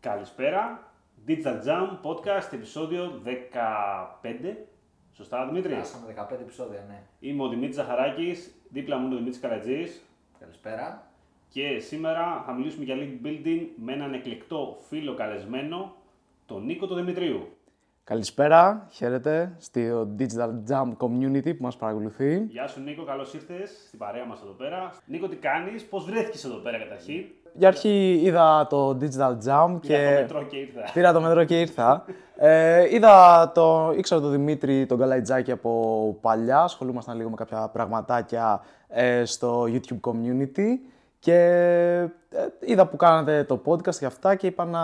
Καλησπέρα. Digital Jam Podcast, επεισόδιο 15. Σωστά, Δημήτρη; Φτάσαμε 15 επεισόδια, ναι. Είμαι ο Δημήτρης Ζαχαράκης, δίπλα μου είναι ο Δημήτρης Καρατζής Καλησπέρα. και σήμερα θα μιλήσουμε για link building με έναν εκλεκτό φίλο καλεσμένο, τον Νίκο τον Δημητρίου. Καλησπέρα, χαίρετε στο Digital Jam Community που μας παρακολουθεί. Γεια σου Νίκο, καλώς ήρθες στην παρέα μας εδώ πέρα. Νίκο, τι κάνεις, πώς βρέθηκες εδώ πέρα καταρχήν; Για αρχή είδα το Digital Jam Πήρα και το μετρό και ήρθα. πήρα το μετρό και ήρθα. ε, είδα το, ήξερα τον Δημήτρη τον Καλαϊτζάκη από παλιά, ασχολούμασταν λίγο με κάποια πραγματάκια ε, στο YouTube Community και ε, είδα που κάνατε το podcast και αυτά και είπα να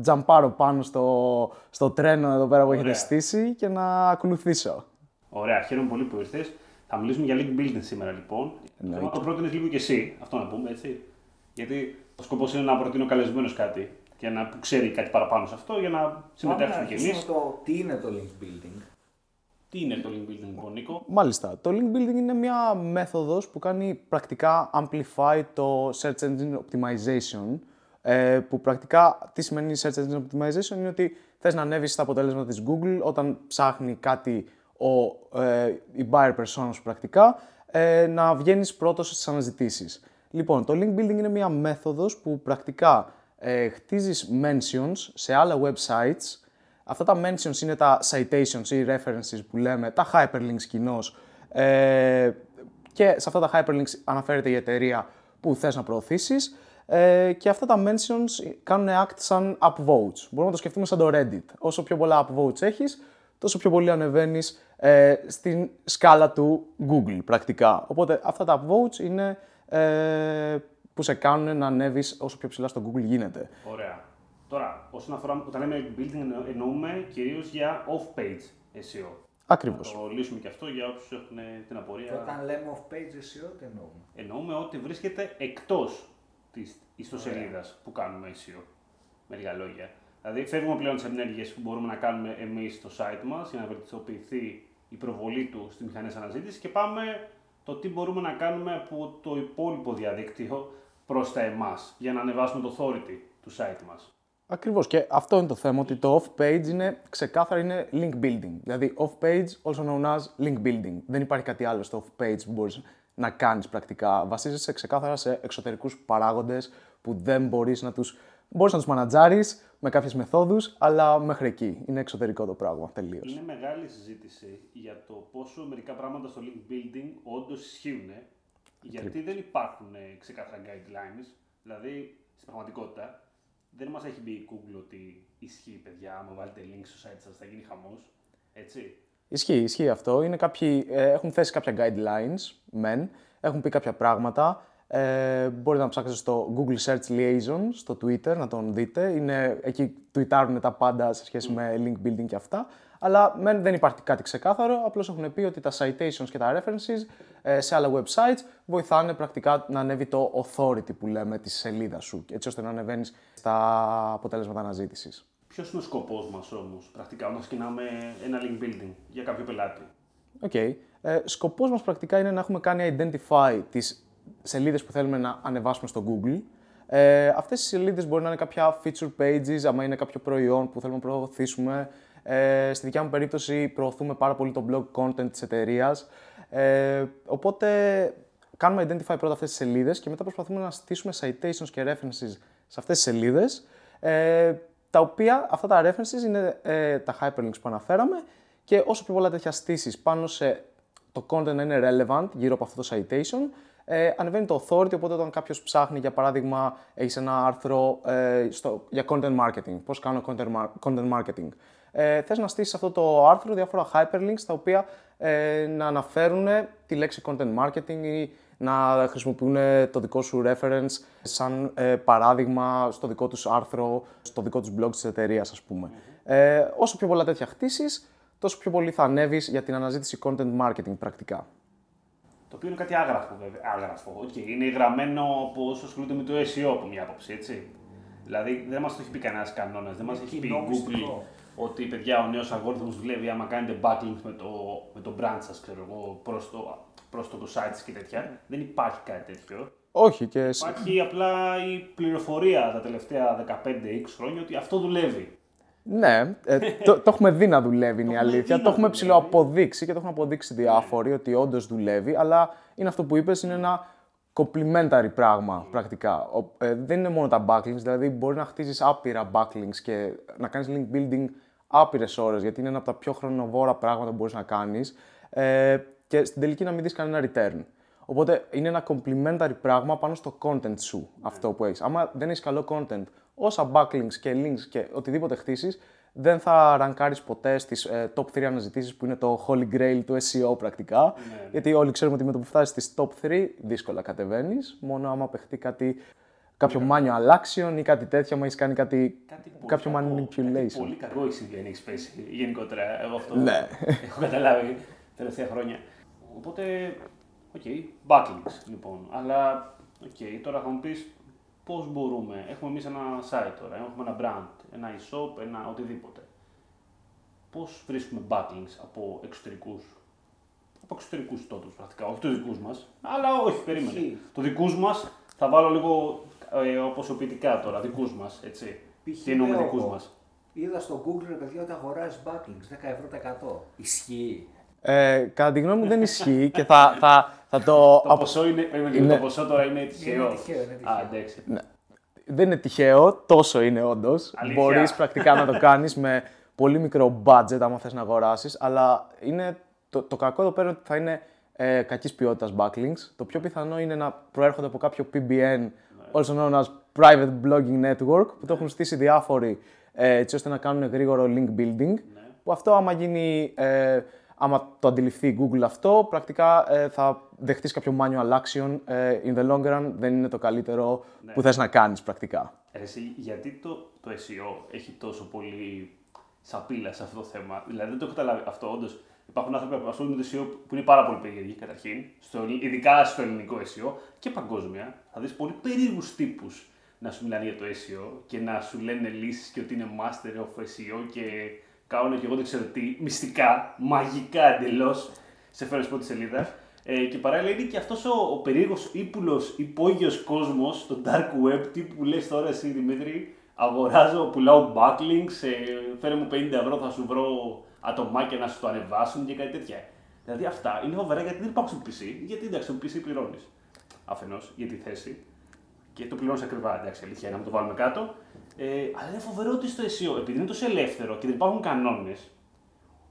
τζαμπάρω πάνω στο, στο τρένο εδώ πέρα που έχετε Ωραία. στήσει και να ακολουθήσω. Ωραία, χαίρομαι πολύ που ήρθες. Θα μιλήσουμε για link building σήμερα λοιπόν. Εννοείται. Το πρότεινε λίγο και εσύ, αυτό να πούμε έτσι. Γιατί ο σκοπός είναι να προτείνω καλεσμένο κάτι και να που ξέρει κάτι παραπάνω σε αυτό για να συμμετέχουμε Πάμε κι να εμείς. αρχίσουμε το τι είναι το link building; Τι είναι το link building, λοιπόν, Νίκο; Μάλιστα. Το link building είναι μια μέθοδος που κάνει πρακτικά amplify το search engine optimization. ε, που πρακτικά τι σημαίνει search engine optimization είναι ότι θες να ανέβεις στα αποτέλεσματα της Google όταν ψάχνει κάτι ο, ε, η buyer persona σου πρακτικά ε, να βγαίνεις πρώτος στις αναζητήσεις. Λοιπόν, το link building είναι μια μέθοδος που πρακτικά ε, χτίζεις mentions σε άλλα websites Αυτά τα mentions είναι τα citations ή references που λέμε, τα hyperlinks κοινώς. Ε, και σε αυτά τα hyperlinks αναφέρεται η εταιρεία που θες να προωθήσεις. Ε, και αυτά τα mentions κάνουν act σαν upvotes. Μπορούμε να το σκεφτούμε σαν το Reddit. Όσο πιο πολλά upvotes έχεις, τόσο πιο πολύ ανεβαίνεις ε, στην σκάλα του Google πρακτικά. Οπότε αυτά τα upvotes είναι ε, που σε κάνουν να ανέβεις όσο πιο ψηλά στο Google γίνεται. Ωραία. Τώρα, όσον αφορά, όταν λέμε link building εννο- εννοούμε κυρίως για off-page SEO. Ακριβώς. Θα το λύσουμε και αυτό για όσου έχουν την απορία. Και όταν λέμε off-page SEO, τι εννοούμε; Εννοούμε ότι βρίσκεται εκτός της ιστοσελίδας που κάνουμε SEO. Με λίγα λόγια. Δηλαδή, φεύγουμε πλέον τις ενέργειες που μπορούμε να κάνουμε εμείς στο site μας για να βελτιστοποιηθεί η προβολή του στι μηχανέ αναζήτησης και πάμε το τι μπορούμε να κάνουμε από το υπόλοιπο διαδίκτυο προς τα εμάς για να ανεβάσουμε το authority του site μας. Ακριβώς. Και αυτό είναι το θέμα, ότι το off-page είναι ξεκάθαρα είναι link building. Δηλαδή, off-page, also known as link building. Δεν υπάρχει κάτι άλλο στο off-page που μπορείς να κάνεις πρακτικά. Βασίζεσαι ξεκάθαρα σε εξωτερικούς παράγοντες που δεν μπορείς να τους. Μπορείς να τους μανατζάρεις με κάποιες μεθόδους, αλλά μέχρι εκεί. Είναι εξωτερικό το πράγμα τελείως. Είναι μεγάλη συζήτηση για το πόσο μερικά πράγματα στο link building όντως ισχύουν, γιατί δεν υπάρχουν ε, ξεκάθαρα guidelines. Δηλαδή, στην πραγματικότητα, δεν μας έχει πει η Google ότι ισχύει, παιδιά. Άμα βάλετε link στο site σας, θα γίνει χαμός. Έτσι. Ισχύει, ισχύει αυτό. Είναι κάποιοι, ε, έχουν θέσει κάποια guidelines, μεν, έχουν πει κάποια πράγματα. Ε, μπορείτε να ψάξετε στο Google Search Liaison, στο Twitter, να τον δείτε. Είναι, εκεί tweetάρουν τα πάντα σε σχέση με link building και αυτά. Αλλά μεν δεν υπάρχει κάτι ξεκάθαρο, απλώς έχουν πει ότι τα citations και τα references ε, σε άλλα websites βοηθάνε πρακτικά να ανέβει το authority που λέμε της σελίδα σου, έτσι ώστε να ανεβαίνεις στα αποτέλεσματα αναζήτησης. Ποιος είναι ο σκοπός μας όμως, πρακτικά, όταν ξεκινάμε ένα link building για κάποιο πελάτη; Οκ. Ε, σκοπός μας πρακτικά είναι να έχουμε κάνει identify τις σελίδες που θέλουμε να ανεβάσουμε στο Google. Ε, αυτές οι σελίδες μπορεί να είναι κάποια feature pages, άμα είναι κάποιο προϊόν που θέλουμε να προωθήσουμε. Ε, στη δικιά μου περίπτωση προωθούμε πάρα πολύ το blog content της εταιρείας. Ε, οπότε κάνουμε identify πρώτα αυτές τις σελίδες και μετά προσπαθούμε να στήσουμε citations και references σε αυτές τις σελίδες. Ε, τα οποία αυτά τα references είναι ε, τα hyperlinks που αναφέραμε και όσο πιο πολλά τέτοια στήσεις πάνω σε το content να είναι relevant γύρω από αυτό το citation, ε, ανεβαίνει το authority, οπότε όταν κάποιος ψάχνει, για παράδειγμα, έχεις ένα άρθρο ε, στο, για content marketing, πώς κάνω content, mar- content marketing. Ε, θες να στήσεις αυτό το άρθρο διάφορα hyperlinks, τα οποία ε, να αναφέρουν τη λέξη content marketing ή να χρησιμοποιούν το δικό σου reference σαν ε, παράδειγμα στο δικό τους άρθρο, στο δικό τους blog της εταιρείας, ας πούμε. Ε, όσο πιο πολλά τέτοια χτίσεις, τόσο πιο πολύ θα ανέβεις για την αναζήτηση content marketing πρακτικά. Το οποίο είναι κάτι άγραφο, βέβαια. Άγραφο. Okay. Είναι γραμμένο από όσου ασχολούνται με το SEO από μια άποψη, έτσι. Δηλαδή δεν μας το έχει πει κανένας κανόνας, δεν μας Είναι έχει πει η κοινό Google μυστικό. ότι παιδιά ο νέος αλγόριθμος δουλεύει άμα κάνετε backlink με το, με το brand σας, ξέρω εγώ, προς το, προς το, το site σας και τέτοια. Δεν υπάρχει κάτι τέτοιο. Όχι και. σ- Υπάρχει απλά η πληροφορία τα τελευταία 15-20 χρόνια ότι αυτό δουλεύει. Ναι, ε, το, το έχουμε δει να δουλεύει είναι η έχουμε αλήθεια. δει Το να έχουμε δουλεύει. ψηλοαποδείξει και το έχουν αποδείξει διάφοροι ότι όντως δουλεύει, αλλά είναι αυτό που είπες, είναι ένα complementary πράγμα πρακτικά. Ο- ε, δεν είναι μόνο τα backlinks, δηλαδή μπορεί να χτίζεις άπειρα backlinks και να κάνεις link building άπειρες ώρες, γιατί είναι ένα από τα πιο χρονοβόρα πράγματα που μπορείς να κάνεις ε, και στην τελική να μην δεις κανένα return. Οπότε είναι ένα complementary πράγμα πάνω στο content σου αυτό που έχεις. Άμα δεν έχεις καλό content, όσα backlinks και links και οτιδήποτε χτίσεις, δεν θα ρανκάρεις ποτέ στις ε, top 3 αναζητήσεις που είναι το holy grail του SEO πρακτικά. Γιατί όλοι ξέρουμε ότι με το που φτάσεις στις top 3 δύσκολα κατεβαίνεις. Μόνο άμα παιχτεί κάτι, κάποιο manual action ή κάτι τέτοιο, άμα έχεις κάνει κάτι, Κάτι πολύ κάποιο κακό. Κάτι manipulation. πολύ κακό έχει συμβεί αν έχεις πέσει γενικότερα. Εγώ αυτό Ναι. έχω καταλάβει τα τελευταία χρόνια. Οπότε, ok, backlinks λοιπόν. Αλλά, οκ, τώρα θα μου πεις πώς μπορούμε. Έχουμε εμείς ένα site τώρα, έχουμε ένα brand, ένα e-shop, ένα οτιδήποτε. Πώς βρίσκουμε backlinks από εξωτερικούς. Από εξωτερικούς τόπους πρακτικά, όχι τους δικούς μας. Αλλά όχι, περίμενε. Ισχύει. Το δικούς μας θα βάλω λίγο ε, αποσιωπητικά τώρα, δικούς μας. Έτσι. Π.χ. Τι εννοούμε λέω δικούς εγώ, μας; Είδα στο Google ρε παιδιά ότι αγοράζεις backlinks 10 ευρώ τα 100. Ισχύει. Ε, κατά τη γνώμη μου δεν ισχύει και θα, θα, θα το... Το ποσό, είναι, περίμενε λίγο, Είναι- το ποσό τώρα είναι τυχαίο. Είναι τυχαίο, είναι τυχαίο. Α, εντάξει. δεν είναι τυχαίο, τόσο είναι όντως. Αλήθεια. Μπορείς πρακτικά να το κάνεις με πολύ μικρό budget, άμα θες να αγοράσεις. Αλλά είναι, το, το κακό εδώ πέρα είναι ότι θα είναι ε, κακής ποιότητας backlinks. Το πιο πιθανό είναι να προέρχονται από κάποιο PBN, also known as Private Blogging Network, που το έχουν στήσει διάφοροι ε, έτσι ώστε να κάνουν γρήγορο link building. Που αυτό, άμα γίνει. Ε, άμα το αντιληφθεί η Google αυτό, πρακτικά ε, θα δεχτείς κάποιο manual action. Ε, in the long run δεν είναι το καλύτερο που θες να κάνεις πρακτικά. Ρε, Εσύ, γιατί το, το SEO έχει τόσο πολύ σαπίλα σε αυτό το θέμα; Δηλαδή δεν το έχω καταλάβει αυτό. Όντως υπάρχουν άνθρωποι που ασχολούνται με το SEO που είναι πάρα πολύ περίεργοι καταρχήν, στο, ειδικά στο ελληνικό SEO και παγκόσμια. Θα δεις πολύ περίεργους τύπους να σου μιλάνε για το SEO και να σου λένε λύσεις και ότι είναι master of SEO και κάνουν και εγώ δεν ξέρω τι, μυστικά, μαγικά εντελώς σε φέρνει πρώτη σελίδα. Ε, και παράλληλα είναι και αυτός ο, ο περίεργος ύπουλος υπόγειος κόσμος στο dark web, τύπου που λες τώρα εσύ Δημήτρη, αγοράζω, πουλάω backlinks, ε, φέρε μου 50 ευρώ, θα σου βρω ατομάκια να σου το ανεβάσουν και κάτι τέτοια. Δηλαδή αυτά είναι φοβερά γιατί δεν υπάρχουν στο PC, γιατί εντάξει, στο PC πληρώνεις. Αφενός για τη θέση και το πληρώνεις ακριβά, εντάξει, αλήθεια, να μην το βάλουμε κάτω. Ε, αλλά είναι φοβερό ότι στο SEO, επειδή είναι τόσο ελεύθερο και δεν υπάρχουν κανόνες,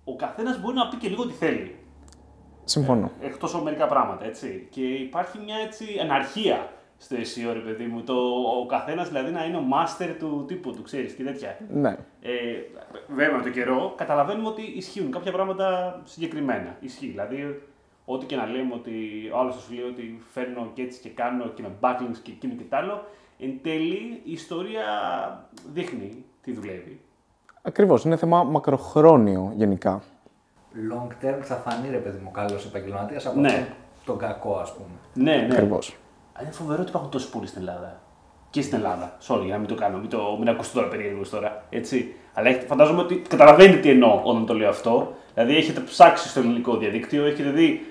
ο καθένας μπορεί να πει και λίγο τι θέλει. Συμφωνώ. Εκτός από μερικά πράγματα, έτσι. Και υπάρχει μια έτσι αναρχία στο SEO, ρε παιδί μου. Το, ο καθένας δηλαδή να είναι ο master του τύπου του, ξέρεις και τέτοια. Ναι. Ε, βέβαια με τον καιρό καταλαβαίνουμε ότι ισχύουν κάποια πράγματα συγκεκριμένα. Ισχύει. Δηλαδή, ό,τι και να λέμε ότι ο άλλος θα σου λέει ότι φέρνω και έτσι και κάνω και με backlinks και εκείνο και τ' άλλο, εν τέλει η ιστορία δείχνει τι δουλεύει. Ακριβώς. Είναι θέμα μακροχρόνιο γενικά. Long term θα φανεί ρε παιδί μου καλό επαγγελματίας από Ναι. αυτόν τον κακό ας πούμε. Ναι, ναι. Ακριβώς. Αλλά είναι φοβερό ότι υπάρχουν τόσοι πολλοί στην Ελλάδα. Και στην Ελλάδα. Sorry, για να μην το κάνω, μην, το, μην ακούσετε τώρα περίεργος τώρα. Έτσι. Αλλά έχετε, φαντάζομαι ότι καταλαβαίνετε τι εννοώ όταν το λέω αυτό. Δηλαδή έχετε ψάξει στο ελληνικό διαδίκτυο, έχετε δει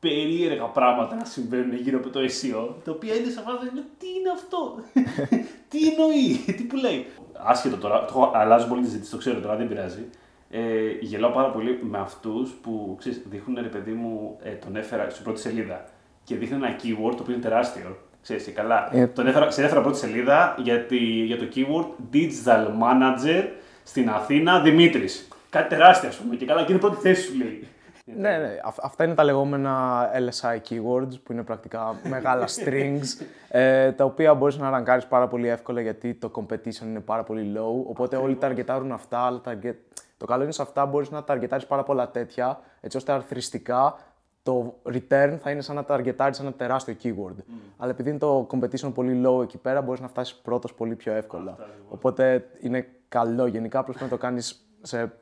περίεργα πράγματα να συμβαίνουν γύρω από το SEO, τα οποία είναι σε φάση λέω, τι είναι αυτό, τι εννοεί, τι που λέει; Άσχετο τώρα, το έχω- αλλάζω πολύ τη συζήτηση, το ξέρω τώρα, δεν πειράζει. Ε, γελάω πάρα πολύ με αυτούς που ξέρεις, δείχνουν ρε παιδί μου, ε, τον έφερα στην πρώτη σελίδα και δείχνουν ένα keyword το οποίο είναι τεράστιο. Ξέρεις, και καλά. Ε. Τον έφερα, σε έφερα πρώτη σελίδα για, τη, για το keyword Digital Manager στην Αθήνα Δημήτρης. Κάτι τεράστιο, ας πούμε. Και καλά, και είναι πρώτη θέση σου λέει. Ναι, ναι. Αυ- αυτά είναι τα λεγόμενα LSI keywords, που είναι πρακτικά μεγάλα strings, ε, τα οποία μπορείς να ραγκάρεις πάρα πολύ εύκολα γιατί το competition είναι πάρα πολύ low, οπότε όλοι ταργετάρουν αυτά, αλλά target... το καλό είναι σε αυτά μπορείς να ταργετάρεις πάρα πολλά τέτοια, έτσι ώστε αρθριστικά το return θα είναι σαν να ταργετάρεις ένα τεράστιο keyword. Αλλά επειδή είναι το competition πολύ low εκεί πέρα, μπορείς να φτάσεις πρώτος πολύ πιο εύκολα. Οπότε είναι καλό γενικά, απλώς πρέπει να το κάνεις σε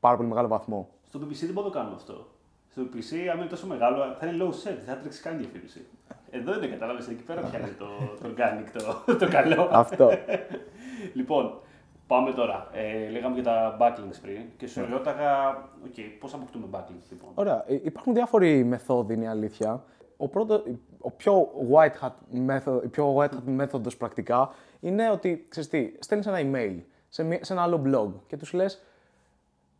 πάρα πολύ μεγάλο βαθμό. Στο PPC δεν μπορούμε να το κάνουμε αυτό. Στο PPC, αν είναι τόσο μεγάλο, θα είναι low set, δεν θα τρέξει καν διαφήμιση. Εδώ είναι, κατάλαβες, εκεί πέρα πιάνει το, το organic, το, το καλό. Αυτό. λοιπόν, πάμε τώρα. Ε, λέγαμε για τα backlinks πριν και σου ρώταγα, οκ, πώς αποκτούμε backlinks λοιπόν; Ωραία. Ε, Υπάρχουν διάφοροι μεθόδοι, είναι η αλήθεια. ο, πρώτο, ο πιο white hat method, η πιο white hat μέθοδος πρακτικά είναι ότι, ξέρεις τι, στέλνεις ένα email σε, μια- σε ένα άλλο blog και τους λες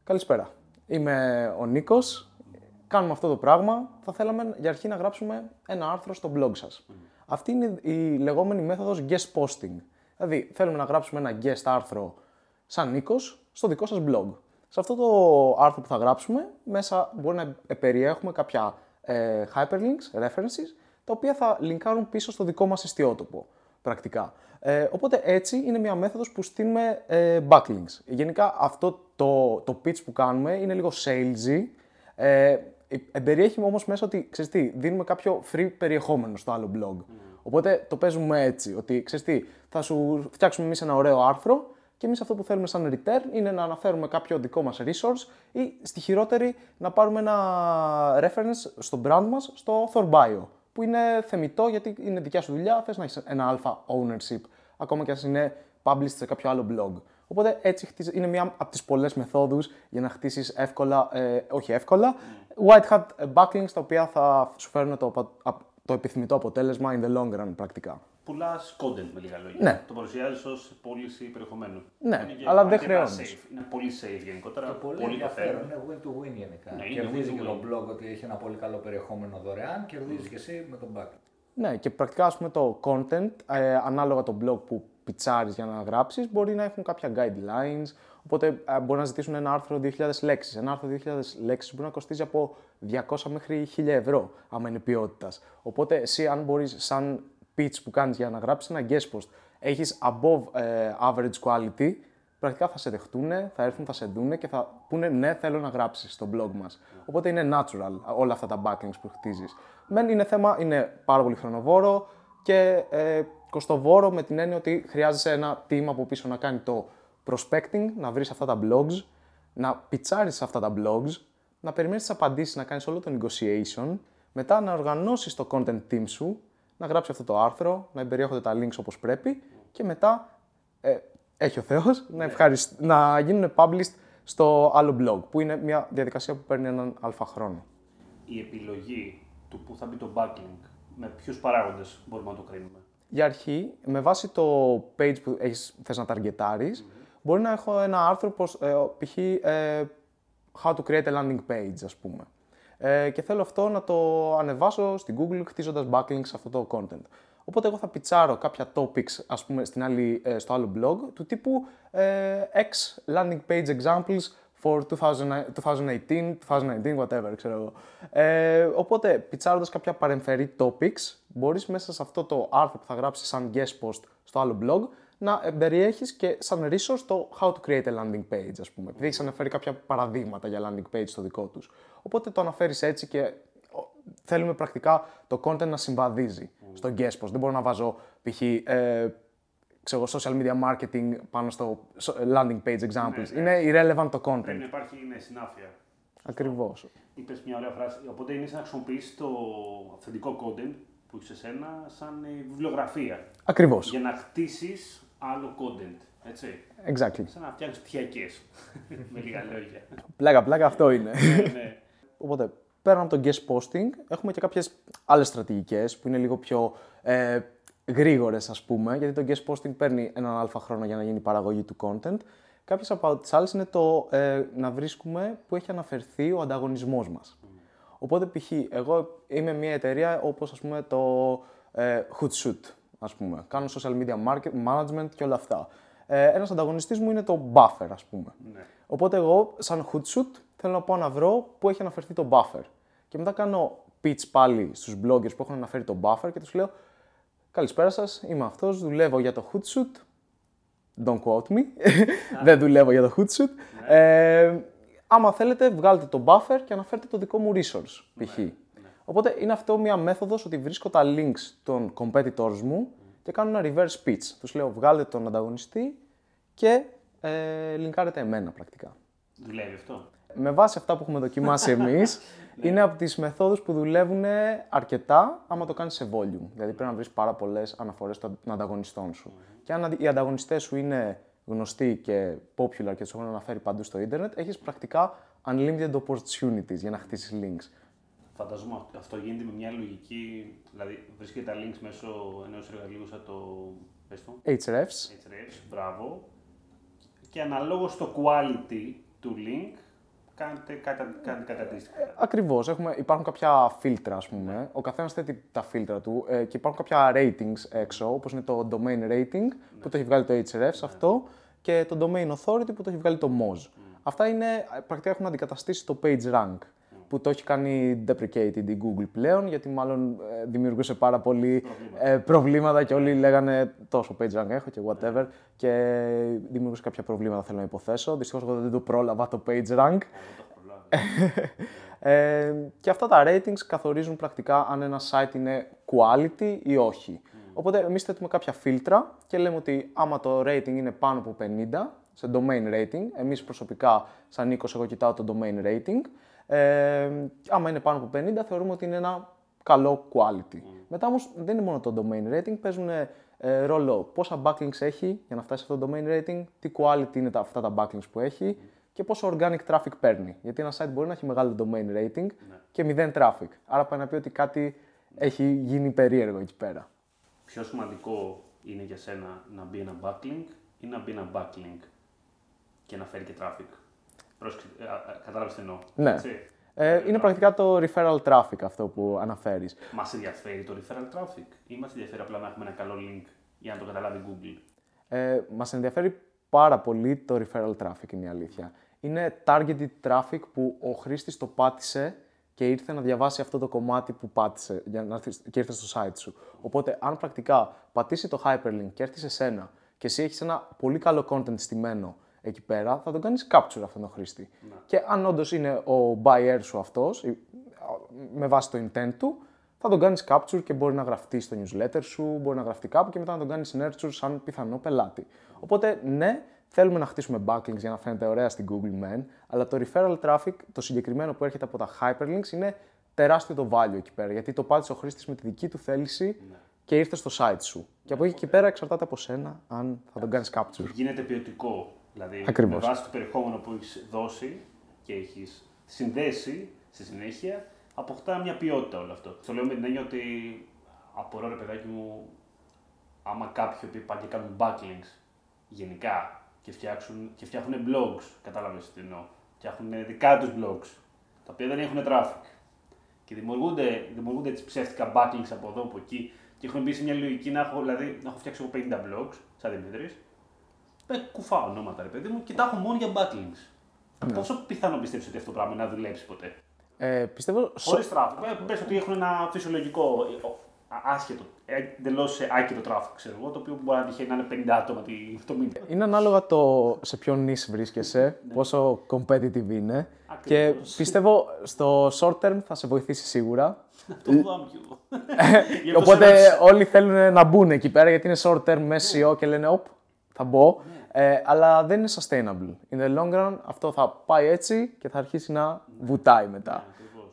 Καλησπέρα. Είμαι ο Νίκος. Κάνουμε αυτό το πράγμα. Θα θέλαμε για αρχή να γράψουμε ένα άρθρο στο blog σας. Αυτή είναι η λεγόμενη μέθοδος guest posting. Δηλαδή, θέλουμε να γράψουμε ένα guest άρθρο σαν Νίκος στο δικό σας blog. Σε αυτό το άρθρο που θα γράψουμε, μέσα μπορεί να περιέχουμε κάποια ε, hyperlinks, references, τα οποία θα linkάρουν πίσω στο δικό μας ιστιότοπο, πρακτικά. Ε, οπότε έτσι είναι μια μέθοδος που στείλουμε ε, backlinks. Γενικά αυτό το, το pitch που κάνουμε είναι λίγο salesy. Ε, εμπεριέχει όμως μέσα ότι, ξέρεις τι, δίνουμε κάποιο free περιεχόμενο στο άλλο blog. Οπότε το παίζουμε έτσι, ότι ξέρεις τι, θα σου φτιάξουμε εμείς ένα ωραίο άρθρο και εμείς αυτό που θέλουμε σαν return είναι να αναφέρουμε κάποιο δικό μας resource ή στη χειρότερη να πάρουμε ένα reference στο brand μας στο Thor Bio που είναι θεμητό γιατί είναι δικιά σου δουλειά, θες να έχεις ένα αλφα ownership ακόμα και αν είναι published σε κάποιο άλλο blog. Οπότε έτσι χτίζ- είναι μια από τις πολλές μεθόδους για να χτίσεις εύκολα, ε, όχι εύκολα, white hat backlinks τα οποία θα σου φέρουν το, απο- απ- το επιθυμητό αποτέλεσμα in the long run πρακτικά. Πουλάς content με λίγα λόγια. Ναι. Το παρουσιάζεις ως πώληση περιεχομένου. Ναι, Είναι και αλλά δεν αρκετά χρεώνεις. safe. Είναι πολύ safe γενικότερα. Το πολύ πολύ το ενδιαφέρον θέλουν. είναι win-to-win γενικά. Ναι, είναι κερδίζει και win-to-win. το blog ότι έχει ένα πολύ καλό περιεχόμενο δωρεάν, κερδίζει και εσύ με τον backlink. Ναι, και πρακτικά ας πούμε το content, ε, ανάλογα το blog που πιτσάρεις για να γράψεις, μπορεί να έχουν κάποια guidelines, οπότε ε, μπορεί να ζητήσουν ένα άρθρο 2.000 λέξεις. Ένα άρθρο 2.000 λέξεις μπορεί να κοστίζει από 200 μέχρι 1.000 ευρώ, άμα είναι ποιότητας. Οπότε εσύ αν μπορείς σαν pitch που κάνεις για να γράψεις ένα guest post, έχεις above ε, average quality, πρακτικά θα σε δεχτούν, θα έρθουν, θα σε δούνε και θα πούνε ναι, θέλω να γράψεις στο blog μας. Οπότε είναι natural όλα αυτά τα backlinks που χτίζεις. Μεν είναι θέμα, είναι πάρα πολύ χρονοβόρο και ε, κοστοβόρο με την έννοια ότι χρειάζεσαι ένα team από πίσω να κάνει το prospecting, να βρεις αυτά τα blogs, να πιτσάρεις αυτά τα blogs, να περιμένεις τις απαντήσεις, να κάνεις όλο το negotiation, μετά να οργανώσεις το content team σου, να γράψει αυτό το άρθρο, να εμπεριέχονται τα links όπως πρέπει και μετά ε, έχει ο Θεός, να, ευχαρισ... να γίνουν published στο άλλο blog, που είναι μια διαδικασία που παίρνει έναν αλφα χρόνο. Η επιλογή του που θα μπει το backlink, με ποιους παράγοντες μπορούμε να το κρίνουμε; Για αρχή, με βάση το page που έχεις, θες να ταργετάρεις, μπορεί να έχω ένα άρθρο πως, ε, π.χ. ε, how to create a landing page, ας πούμε. Ε, και θέλω αυτό να το ανεβάσω στην Google χτίζοντας backlinks σε αυτό το content. Οπότε εγώ θα πιτσάρω κάποια topics, ας πούμε, στην άλλη, ε, στο άλλο blog, του τύπου ε, X landing page examples for 2018, 2019, whatever, ξέρω εγώ. Ε, οπότε, πιτσάροντας κάποια παρεμφερή topics, μπορείς μέσα σε αυτό το άρθρο που θα γράψεις σαν guest post στο άλλο blog, να περιέχεις και σαν resource το how to create a landing page, ας πούμε. Επειδή έχεις αναφέρει κάποια παραδείγματα για landing page στο δικό τους. Οπότε το αναφέρεις έτσι και ο, θέλουμε πρακτικά το content να συμβαδίζει στο guest post. Δεν μπορώ να βάζω π.χ. Ε, ξέρω, εγώ, social media marketing πάνω στο landing page examples. Είναι irrelevant το content. Πρέπει να υπάρχει ναι, συνάφεια. Ακριβώς. Είπες μια ωραία φράση. Οπότε είναι σαν να χρησιμοποιήσει το αυθεντικό content που έχεις σε σένα σαν ε, βιβλιογραφία. Ακριβώς. Για να χτίσεις άλλο content. Έτσι. Exactly. Σαν να φτιάξεις πτυχιακές. με λίγα λόγια. Πλάκα, πλάκα αυτό είναι. ναι, ναι. Οπότε, πέραν από το guest posting, έχουμε και κάποιες άλλες στρατηγικές που είναι λίγο πιο ε, γρήγορες, ας πούμε, γιατί το guest posting παίρνει έναν αλφα χρόνο για να γίνει η παραγωγή του content. Κάποιες από τις άλλες είναι το ε, να βρίσκουμε που έχει αναφερθεί ο ανταγωνισμός μας. Οπότε, π.χ. εγώ είμαι μια εταιρεία όπως, ας πούμε, το ε, Hootsuite, ας πούμε. Κάνω social media market, management και όλα αυτά. Ε, ένας ανταγωνιστής μου είναι το Buffer, ας πούμε. Ναι. Οπότε εγώ, σαν Hootsuite, θέλω να πάω να βρω πού έχει αναφερθεί το buffer. Και μετά κάνω pitch πάλι στους bloggers που έχουν αναφέρει το buffer και τους λέω Καλησπέρα σας, είμαι αυτός, δουλεύω για το Hootsuite. Don't quote me. Δεν δουλεύω για το Hootsuite. Ε, άμα θέλετε, βγάλτε το buffer και αναφέρτε το δικό μου resource, π.χ. Οπότε είναι αυτό μια μέθοδος ότι βρίσκω τα links των competitors μου και κάνω ένα reverse pitch. Τους λέω βγάλτε τον ανταγωνιστή και ε, λινκάρετε εμένα πρακτικά. Δουλεύει αυτό; Με βάση αυτά που έχουμε δοκιμάσει εμείς, είναι από τις μεθόδους που δουλεύουν αρκετά άμα το κάνεις σε volume. Δηλαδή πρέπει να βρεις πάρα πολλές αναφορές των ανταγωνιστών σου. Και αν οι ανταγωνιστές σου είναι γνωστοί και popular και τους έχουν αναφέρει παντού στο ίντερνετ, έχεις πρακτικά unlimited opportunities για να χτίσεις links. Φανταζόμαι αυτό- αυτό γίνεται με μια λογική, δηλαδή βρίσκεται τα links μέσω ενός εργαλείου σαν το, πες το, Hrefs. Hrefs, μπράβο, και αναλόγως στο quality του link κάνετε κάτι, κάνετε κάτι αντίστοιχο. Ακριβώς. Υπάρχουν κάποια φίλτρα, ας πούμε. Ο καθένας θέτει τα φίλτρα του ε, και υπάρχουν κάποια ratings έξω, όπως είναι το domain rating που το έχει βγάλει το Hrefs αυτό και το domain authority που το έχει βγάλει το Moz. Αυτά είναι, ε, πρακτικά έχουν αντικαταστήσει το page rank που το έχει κάνει deprecated η Google πλέον, γιατί μάλλον ε, δημιουργούσε πάρα πολύ ε, προβλήματα και όλοι λέγανε τόσο page rank έχω και whatever και δημιουργούσε κάποια προβλήματα θέλω να υποθέσω. Δυστυχώς εγώ δεν το πρόλαβα το page rank. Ε, και αυτά τα ratings καθορίζουν πρακτικά αν ένα site είναι quality ή όχι. Οπότε εμείς θέτουμε κάποια φίλτρα και λέμε ότι άμα το rating είναι πάνω από 50, σε domain rating, εμείς προσωπικά σαν Νίκος εγώ κοιτάω το domain rating, ε, άμα είναι πάνω από 50 θεωρούμε ότι είναι ένα καλό quality. Μετά όμως δεν είναι μόνο το domain rating, παίζουν ε, ρόλο πόσα backlinks έχει για να φτάσει σε αυτό το domain rating, τι quality είναι τα, αυτά τα backlinks που έχει και πόσο organic traffic παίρνει. Γιατί ένα site μπορεί να έχει μεγάλο domain rating και μηδέν traffic. Άρα πάει να πει ότι κάτι έχει γίνει περίεργο εκεί πέρα. Πιο σημαντικό είναι για σένα να μπει ένα backlink ή να μπει ένα backlink και να φέρει και traffic; Πρόσεξε, ε, α, α, κατάλαβες τι εννοώ. Ναι. έτσι. Ε, είναι πρακτικά το referral traffic αυτό που αναφέρεις. Μας ενδιαφέρει το referral traffic ή μας ενδιαφέρει απλά να έχουμε ένα καλό link για να το καταλάβει η Google; Ε, μας ενδιαφέρει πάρα πολύ το referral traffic, είναι η αλήθεια. Είναι targeted traffic που ο χρήστης το πάτησε και ήρθε να διαβάσει αυτό το κομμάτι που πάτησε για να έρθεις, και ήρθε στο site σου. Οπότε, αν πρακτικά πατήσει το hyperlink και έρθει σε σένα και εσύ έχεις ένα πολύ καλό content στημένο εκεί πέρα, θα τον κάνεις capture αυτόν τον χρήστη. Και αν όντως είναι ο buyer σου αυτός, ή- με βάση το intent του, θα τον κάνεις capture και μπορεί να γραφτεί στο newsletter σου, μπορεί να γραφτεί κάπου και μετά να τον κάνεις nurture σαν πιθανό πελάτη. Οπότε, ναι, θέλουμε να χτίσουμε backlinks για να φαίνεται ωραία στην Google Men, αλλά το referral traffic, το συγκεκριμένο που έρχεται από τα hyperlinks, είναι τεράστιο το value εκεί πέρα, γιατί το πάτησε ο χρήστης με τη δική του θέληση και ήρθε στο site σου. Και από εκεί και πέρα εξαρτάται από σένα αν θα τον κάνεις capture. Γίνεται ποιοτικό. Δηλαδή, Ακριβώς. με βάση το περιεχόμενο που έχεις δώσει και έχεις συνδέσει στη συνέχεια, αποκτά μια ποιότητα όλο αυτό. Το λέω με την έννοια ότι απορώ ρε παιδάκι μου, άμα κάποιοι που πάνε και κάνουν backlinks γενικά και, φτιάξουν, και φτιάχνουν blogs, κατάλαβες τι εννοώ, φτιάχνουν δικά τους blogs, τα οποία δεν έχουν traffic και δημιουργούνται, δημιουργούνται έτσι ψεύτικα backlinks από εδώ, από εκεί και έχουν μπει σε μια λογική να έχω, δηλαδή, να έχω φτιάξει εγώ 50 blogs, σαν Δημήτρης, με κουφά ονόματα ρε παιδί μου και τα έχω μόνο για backlinks. Πόσο πιθανό πιστεύεις ότι αυτό το πράγμα να δουλέψει ποτέ; Ε, πιστεύω... σο- Χωρίς traffic. Ε, πες ότι έχουν ένα φυσιολογικό, ε, ο- α- άσχετο, εντελώς άκυρο traffic, ξέρω εγώ, το οποίο μπορεί να τυχαίνει να είναι 50 άτομα τη- το μήνα. Είναι ανάλογα το σε ποιο νης βρίσκεσαι, πόσο competitive είναι. Και Ακριβώς. πιστεύω στο short term θα σε βοηθήσει σίγουρα. Το φοβάμαι κι εγώ. Γι' αυτό σε Οπότε ρώτησα. όλοι θέλουν να μπουν εκεί πέρα γιατί είναι short term με SEO και λένε «Οπ, θα μπω». Ε, αλλά δεν είναι sustainable. In the long run αυτό θα πάει έτσι και θα αρχίσει να βουτάει μετά.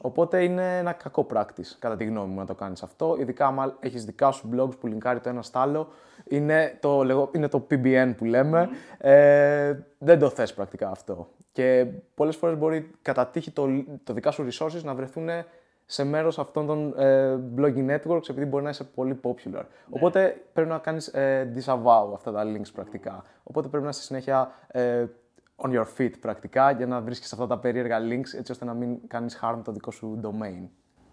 Οπότε είναι ένα κακό practice, κατά τη γνώμη μου, να το κάνεις αυτό. Ειδικά άμα έχεις δικά σου blogs που λινκάρει το ένα στο άλλο. Είναι το, λεγό- είναι το PBN που λέμε. Ε, δεν το θες πρακτικά αυτό. Και πολλές φορές μπορεί κατά τύχη το, το δικά σου resources να βρεθούν σε μέρος αυτών των ε, blogging networks επειδή μπορεί να είσαι πολύ popular. Οπότε πρέπει να κάνεις ε, disavow αυτά τα links πρακτικά. Οπότε πρέπει να είσαι συνέχεια ε, on your feet πρακτικά για να βρίσκεις αυτά τα περίεργα links έτσι ώστε να μην κάνεις harm το δικό σου domain.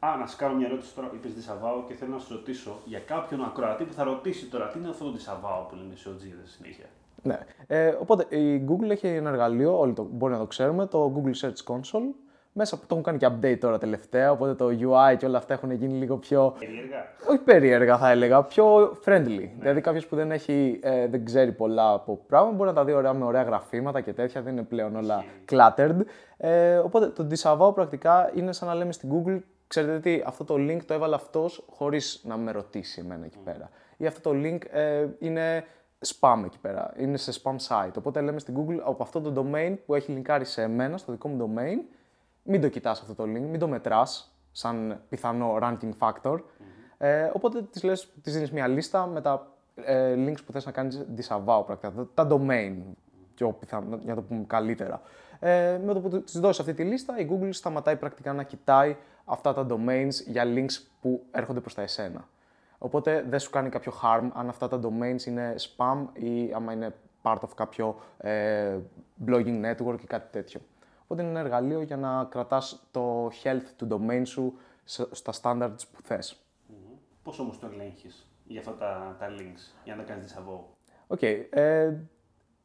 Α, να σας κάνω μια ερώτηση τώρα. Είπες Δισαβάου και θέλω να σας ρωτήσω για κάποιον ακροατή που θα ρωτήσει τώρα τι είναι αυτό το Δισαβάου που λένε σε οτζίδε συνέχεια; Ναι. Ε, οπότε η Google έχει ένα εργαλείο, όλοι το, μπορεί να το ξέρουμε, το Google Search Console. Μέσα που το έχουν κάνει και update τώρα τελευταία, οπότε το UI και όλα αυτά έχουν γίνει λίγο πιο Περίεργα. όχι περίεργα θα έλεγα, πιο friendly. Δηλαδή κάποιος που δεν, έχει, ε, δεν ξέρει πολλά από πράγματα μπορεί να τα δει ωραία με ωραία γραφήματα και τέτοια, δεν είναι πλέον όλα cluttered. Ε, οπότε το disavow πρακτικά είναι σαν να λέμε στην Google, ξέρετε τι, αυτό το link το έβαλε αυτός χωρίς να με ρωτήσει εμένα εκεί πέρα. Ή αυτό το link ε, είναι spam εκεί πέρα, είναι σε spam site. Οπότε λέμε στην Google από αυτό το domain που έχει linkάρει σε εμένα, στο δικό μου domain, μην το κοιτάς αυτό το link, μην το μετράς σαν πιθανό ranking factor. Ε, οπότε τις, λες, τις δίνεις μια λίστα με τα ε, links που θες να κάνεις disavow πρακτικά, τα, τα domain, πιο πιθανό, για να το πούμε καλύτερα. Ε, με το που της δώσεις αυτή τη λίστα, η Google σταματάει πρακτικά να κοιτάει αυτά τα domains για links που έρχονται προς τα εσένα. Οπότε δεν σου κάνει κάποιο harm αν αυτά τα domains είναι spam ή άμα είναι part of κάποιο ε, blogging network ή κάτι τέτοιο. Οπότε είναι ένα εργαλείο για να κρατάς το health του domain σου σε- στα standards που θες. Πώς όμως το ελέγχεις για αυτά τα, τα links, για να κάνεις disavow; Ok. ε,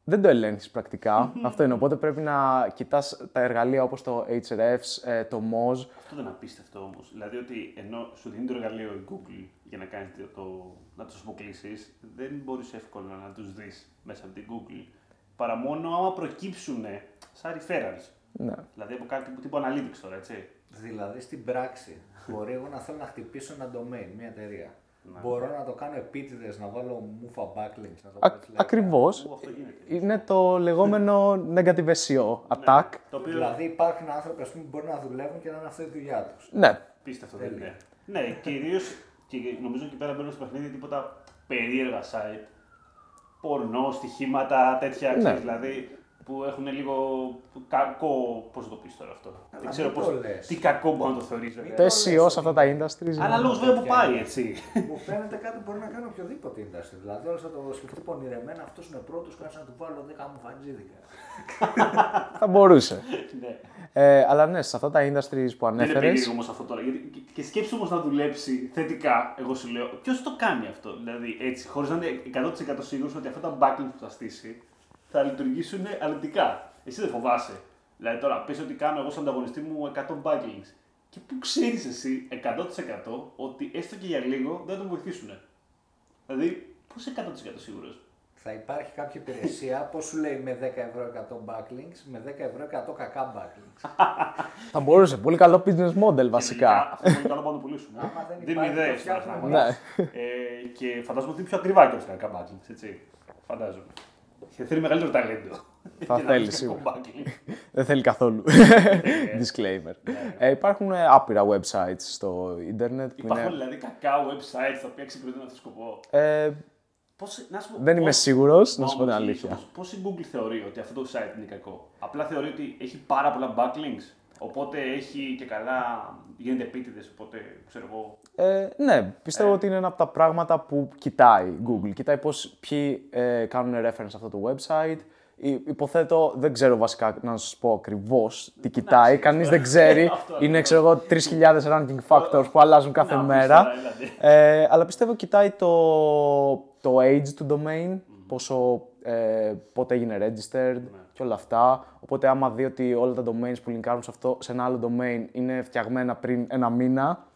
δεν το ελέγχεις πρακτικά. Αυτό είναι. Οπότε πρέπει να κοιτάς τα εργαλεία όπως το Ahrefs, ε, το Moz. Αυτό δεν είναι απίστευτο όμως. Δηλαδή ότι ενώ σου δίνει το εργαλείο η Google για να, κάνεις το, το, να τους αποκλείσεις, δεν μπορείς εύκολα να τους δεις μέσα από την Google. Παρά μόνο άμα προκύψουν σαν referrals. Ναι. Δηλαδή από κάτι που τύπου analytics τώρα, έτσι. Δηλαδή στην πράξη, μπορεί εγώ να θέλω να χτυπήσω ένα domain, μια εταιρεία. Ναι. Μπορώ να το κάνω επίτηδες, να βάλω μούφα backlinks, να το Α, πω έτσι λέγεται. ακριβώς. Ού, αυτό γίνεται. Είναι το λεγόμενο negative SEO attack. Το οποίο Δηλαδή υπάρχουν άνθρωποι ας πούμε, που μπορεί να δουλεύουν και να είναι αυτή η δουλειά τους. Ναι. πίστευτο δεν είναι. Ναι, κυρίως και νομίζω εκεί πέρα μπαίνουν στο παιχνίδι τίποτα περίεργα site. Πορνό, στοιχήματα, τέτοια. Ναι. ξέρεις, δηλαδή που έχουν λίγο κακό. Πώς το πεις τώρα αυτό; δεν μην ξέρω το πώς, λες. τι κακό μπορεί να το θεωρήσω. Το SEO σε αυτά τα industries. είναι- Αναλόγω βέβαια που πάει, έτσι. Μου φαίνεται κάτι που μπορεί να κάνει οποιοδήποτε industry. Δηλαδή, όλο θα το σκεφτεί πονηρεμένα, αυτός είναι πρώτος, κάτσε να του βάλω 10 μου φαντζίδικα. Θα μπορούσε. ναι. Ε, αλλά ναι, σε αυτά τα industries που Δεν είναι ανέφερε. περίεργο όμως αυτό τώρα. Γιατί, και- και σκέψου όμως να δουλέψει θετικά, εγώ σου λέω, ποιος το κάνει αυτό; Δηλαδή έτσι, χωρίς να είναι 100% σίγουρος ότι αυτά τα backlinks που θα στήσει θα λειτουργήσουν αρνητικά. Εσύ δεν φοβάσαι. Δηλαδή τώρα πες ότι κάνω εγώ σαν ανταγωνιστή μου 100 backlinks. Και πού ξέρεις εσύ 100% ότι έστω και για λίγο δεν θα τον βοηθήσουν. Δηλαδή, πώς είσαι 100% σίγουρος; Θα υπάρχει κάποια υπηρεσία, πώς σου λέει με 10 ευρώ 100 backlinks, με 10 ευρώ 100 κακά backlinks. Θα μπορούσε. Πολύ καλό business model βασικά. Αυτό είναι πολύ καλό πάνω να το πουλήσουμε. Άμα δεν Δίνουμε υπάρχει, το ιδέες. φτιάχνουμε Ναι. Ε, και φαντάζομαι ότι είναι πιο ακριβά και τα backlinks, έτσι. Φαντάζομαι. Και θέλει μεγαλύτερο ταλέντο. Θα Για να θέλει, βρεις σίγουρα. κακό backlink. Δεν θέλει καθόλου. Disclaimer. Ε, υπάρχουν ε, άπειρα websites στο ίντερνετ που Υπάρχουν είναι. δηλαδή κακά websites τα οποία εξυπηρετούν αυτό το σκοπό. Ε, Πώς, να σου πω, δεν είμαι πώς- σίγουρος, να Μα σου πω την όμως, αλήθεια. ίσως, Πώς η Google θεωρεί ότι αυτό το site είναι κακό; Απλά θεωρεί ότι έχει πάρα πολλά backlinks; Οπότε έχει και καλά, γίνεται επίτηδες. Οπότε ξέρω εγώ. Ε, ναι, πιστεύω ότι είναι ένα από τα πράγματα που κοιτάει η Google. Κοιτάει πώς ποιοι ε, κάνουν reference σε αυτό το website. Υ- Υποθέτω, δεν ξέρω βασικά να σας πω ακριβώς τι κοιτάει. Κανείς δεν ξέρει. Αυτό είναι, ξέρω εγώ, 3.000 ranking factors που αλλάζουν κάθε Να, μέρα. πεις τώρα, δηλαδή. Ε, αλλά πιστεύω κοιτάει το, το age του domain, πόσο, ε, πότε έγινε registered και όλα αυτά. Οπότε άμα δει ότι όλα τα domains που linkάρουν σε, αυτό, σε ένα άλλο domain είναι φτιαγμένα πριν ένα μήνα,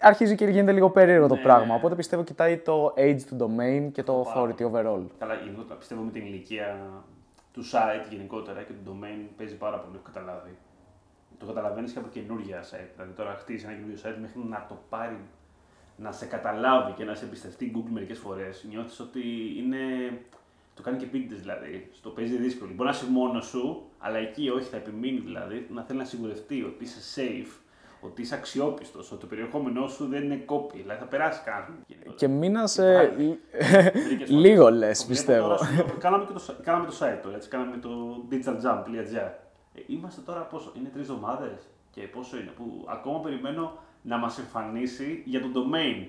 αρχίζει και γίνεται λίγο περίεργο το πράγμα. Οπότε πιστεύω κοιτάει το age του domain και το authority overall. Καλά, γενικότερα πιστεύω με την ηλικία του site γενικότερα και του domain παίζει πάρα πολύ, έχω καταλάβει. Το καταλαβαίνεις και από καινούργια site. Δηλαδή τώρα χτίζει ένα καινούργιο site μέχρι να το πάρει, να σε καταλάβει και να σε εμπιστευτεί η Google μερικές φορές. Νιώθεις ότι είναι. Το κάνει και επίτηδες δηλαδή. Στο παίζει δύσκολο. Μπορεί να είσαι μόνος σου, αλλά εκεί όχι, θα επιμείνει δηλαδή να θέλει να σιγουρευτεί ότι είσαι safe, ότι είσαι αξιόπιστος, ότι το περιεχόμενό σου δεν είναι copy. Δηλαδή θα περάσει κανένα. Και μήνα σε. Μερικές φορές. λίγο λες, Το βλέπω πιστεύω. τώρα, σου λέω, κάναμε, και το, site- κάναμε το site τώρα, έτσι, κάναμε το digitaljump.gr. Ε, είμαστε τώρα πόσο, είναι τρεις εβδομάδες και πόσο είναι, που ακόμα περιμένω να μας εμφανίσει για το domain.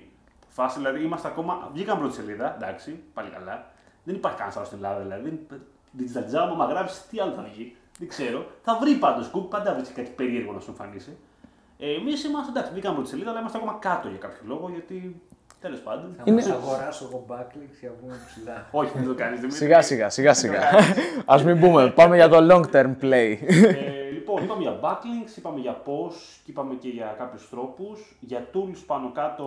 Φάση δηλαδή, είμαστε ακόμα, βγήκαμε πρώτη σελίδα, εντάξει, πάλι καλά. Δεν υπάρχει κανένας άλλος στην Ελλάδα δηλαδή. Digital Jam, άμα γράψεις, τι άλλο θα βγει. Δεν ξέρω. Θα βρει πάντως Google, πάντα βρει κάτι περίεργο να σου εμφανίσει. Ε, Εμείς είμαστε εντάξει, βγήκαμε πρώτη σελίδα, αλλά είμαστε ακόμα κάτω για κάποιο λόγο, γιατί τέλος πάντων. Θα Είναι- μας αγοράσω εγώ backlinks για να βγούμε ψηλά. Όχι, δεν το κάνεις. Σιγά σιγά, σιγά σιγά. Α μην πούμε, πάμε για το long term play. Ε, λοιπόν, είπαμε για backlinks, είπαμε για πώς και είπαμε και για κάποιους τρόπους. Για tools πάνω κάτω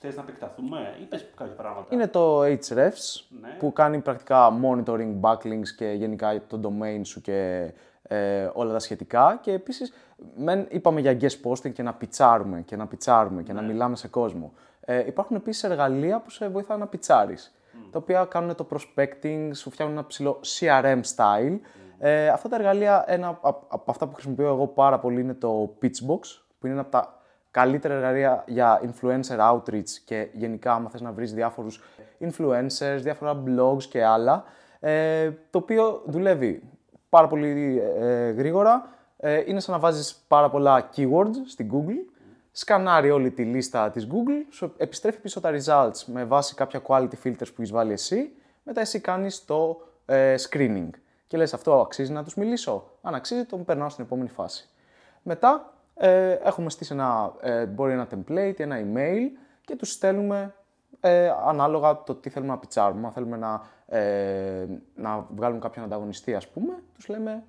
θες να επεκταθούμε ή πες κάποια πράγματα; Είναι το Hrefs Ναι. που κάνει πρακτικά monitoring backlinks και γενικά το domain σου και ε, όλα τα σχετικά. Και επίσης, μεν είπαμε για guest posting και να πιτσάρουμε και να πιτσάρουμε και να μιλάμε σε κόσμο. Ε, υπάρχουν επίσης εργαλεία που σε βοηθάνε να πιτσάρεις, τα οποία κάνουν το prospecting, σου φτιάχνουν ένα ψηλό CRM style. Ε, αυτά τα εργαλεία, ένα από από αυτά που χρησιμοποιώ εγώ πάρα πολύ είναι το Pitchbox, που είναι ένα από τα καλύτερα εργαλεία για influencer outreach και γενικά άμα θες να βρεις διάφορους influencers, διάφορα blogs και άλλα, ε, το οποίο δουλεύει πάρα πολύ ε, γρήγορα, Ε, είναι σαν να βάζεις πάρα πολλά keywords στην Google, σκανάρει όλη τη λίστα της Google, σου επιστρέφει πίσω τα results με βάση κάποια quality filters που έχεις βάλει εσύ, μετά εσύ κάνεις το ε, screening. Και λες αυτό αξίζει να τους μιλήσω. Αν αξίζει, τον περνάω στην επόμενη φάση. Μετά ε, έχουμε στήσει ένα, ε, μπορεί ένα template, ένα email και τους στέλνουμε ε, ανάλογα το τι θέλουμε να πιτσάρουμε. Αν θέλουμε να, ε, να βγάλουμε κάποιον ανταγωνιστή, ας πούμε, τους λέμε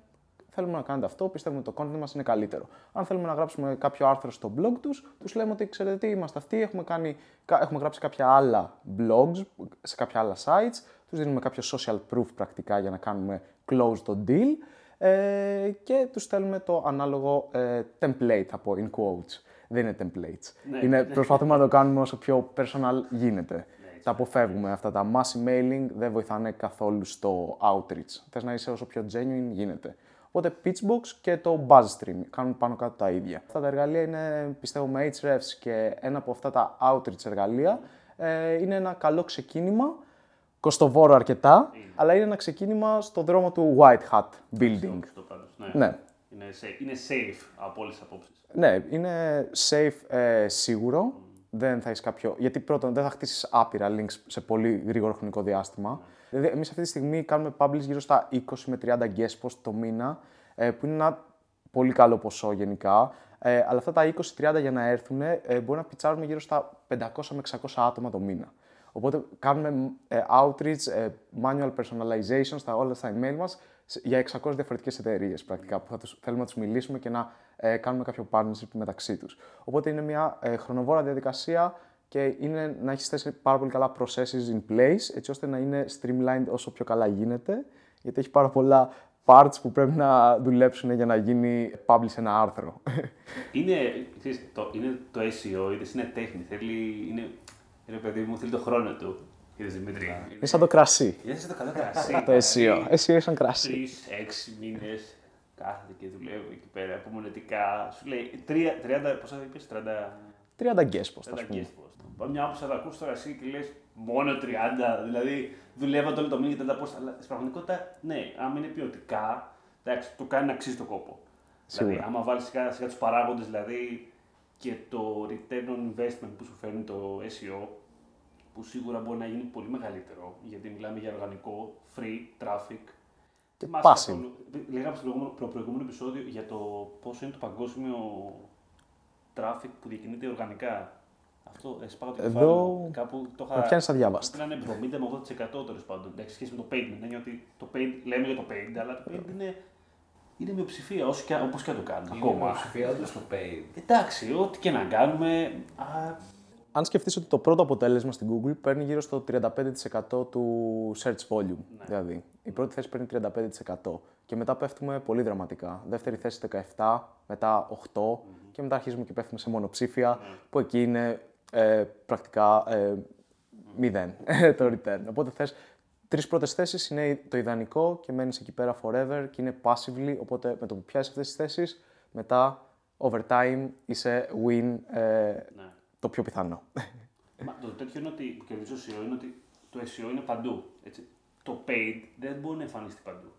θέλουμε να κάνετε αυτό, πιστεύουμε ότι το content μας είναι καλύτερο. Αν θέλουμε να γράψουμε κάποιο άρθρο στο blog τους, τους λέμε ότι ξέρετε τι, είμαστε αυτοί, έχουμε, κάνει, έχουμε γράψει κάποια άλλα blogs σε κάποια άλλα sites, τους δίνουμε κάποιο social proof πρακτικά για να κάνουμε close το deal ε, και τους στέλνουμε το ανάλογο ε, template, θα πω, in quotes. Δεν είναι templates. Ναι. Είναι, προσπαθούμε να το κάνουμε όσο πιο personal γίνεται. τα αποφεύγουμε αυτά τα mass emailing, δεν βοηθάνε καθόλου στο outreach. Θες να είσαι όσο πιο genuine γίνεται. Οπότε Pitchbox και το BuzzStream κάνουν πάνω κάτω τα ίδια. Αυτά τα εργαλεία είναι, πιστεύω, με Ahrefs και ένα από αυτά τα outreach εργαλεία ε, είναι ένα καλό ξεκίνημα, κοστοβόρο αρκετά, αλλά είναι ένα ξεκίνημα στο δρόμο του white hat building. Αυτό πάντως, ναι. Ναι. Είναι, safe, είναι safe από όλες τις απόψεις. Ναι, είναι safe ε, σίγουρο. Δεν θα έχεις κάποιο. Γιατί πρώτον, δεν θα χτίσεις άπειρα links σε πολύ γρήγορο χρονικό διάστημα. Δηλαδή, εμείς αυτή τη στιγμή κάνουμε publish γύρω στα 20 με 30 guest post το μήνα, ε, που είναι ένα πολύ καλό ποσό γενικά. Ε, αλλά αυτά τα 20-30 για να έρθουν ε, μπορεί να πιτσάρουμε γύρω στα 500 με 600 άτομα το μήνα. Οπότε κάνουμε ε, outreach, ε, manual personalization στα όλα στα email μας σε- για 600 διαφορετικές εταιρείες πρακτικά που θα τους, θέλουμε να τους μιλήσουμε και να ε, κάνουμε κάποιο partnership μεταξύ τους. Οπότε είναι μια ε, χρονοβόρα διαδικασία και είναι να έχεις θέσει πάρα πολύ καλά processes in place έτσι ώστε να είναι streamlined όσο πιο καλά γίνεται γιατί έχει πάρα πολλά parts που πρέπει να δουλέψουν για να γίνει publish ένα άρθρο. Είναι, ξέρεις, το, είναι το SEO, είδες, είναι τέχνη. Θέλει, είναι, ρε παιδί μου, θέλει το χρόνο του. Είδες, Δημήτρη. είναι σαν το κρασί. Είναι σαν το καλό κρασί. το SEO. SEO είναι σαν κρασί. Τρεις, έξι μήνες κάθεται και δουλεύει εκεί πέρα απομονετικά. Σου λέει τρία- 30, πόσα είπες, 30. 30 guest post, 30 ας πούμε. guest post. Πάμε μια άποψη θα το ακούσει τώρα εσύ και λες μόνο 30. Δηλαδή δουλεύατε όλο το μήνα και 30 post. Αλλά στην πραγματικότητα, ναι, άμα είναι ποιοτικά, εντάξει, το κάνει να αξίζει το κόπο. Σίγουρα. Δηλαδή, άμα βάλεις σιγά σιγά τους παράγοντες, δηλαδή και το return on investment που σου φέρνει το SEO, που σίγουρα μπορεί να γίνει πολύ μεγαλύτερο, γιατί μιλάμε για οργανικό, free, traffic. Και Θυμάσαι passive. καθόλου- Λέγαμε στο προηγούμενο, προ- προηγούμενο επεισόδιο για το πόσο είναι το παγκόσμιο traffic που διακινείται οργανικά. Αυτό ε, σπάγα το Εδώ κεφάλι μου. Κάπου το είχα. με πιάνεις αδιάβαστα. Πρέπει να είναι 70 με 80% τέλος πάντων. Εντάξει, σχέση με το paid. Με την έννοια ότι το paid, λέμε για το paid, αλλά το paid είναι, είναι μειοψηφία, όσο και, όπως και αν το κάνουμε Είναι ακόμα. μειοψηφία του στο paid. Εντάξει, ό,τι και να κάνουμε. Α, Αν σκεφτείς ότι το πρώτο αποτέλεσμα στην Google παίρνει γύρω στο 35% του search volume. Δηλαδή, η πρώτη θέση παίρνει 35% και μετά πέφτουμε πολύ δραματικά. Δεύτερη θέση 17, μετά 8 και μετά αρχίζουμε και πέφτουμε σε μονοψήφια που εκεί είναι ε, πρακτικά ε, 0 το return. Οπότε θες τρεις πρώτες θέσεις είναι το ιδανικό και μένεις εκεί πέρα forever και είναι passively, οπότε με το που πιάσεις αυτές τις θέσεις, μετά over time είσαι win ε, ναι. το πιο πιθανό. Μα το τέτοιο είναι ότι που κερδίζει το SEO είναι ότι το SEO είναι παντού. Έτσι. Το paid δεν μπορεί να εμφανιστεί παντού.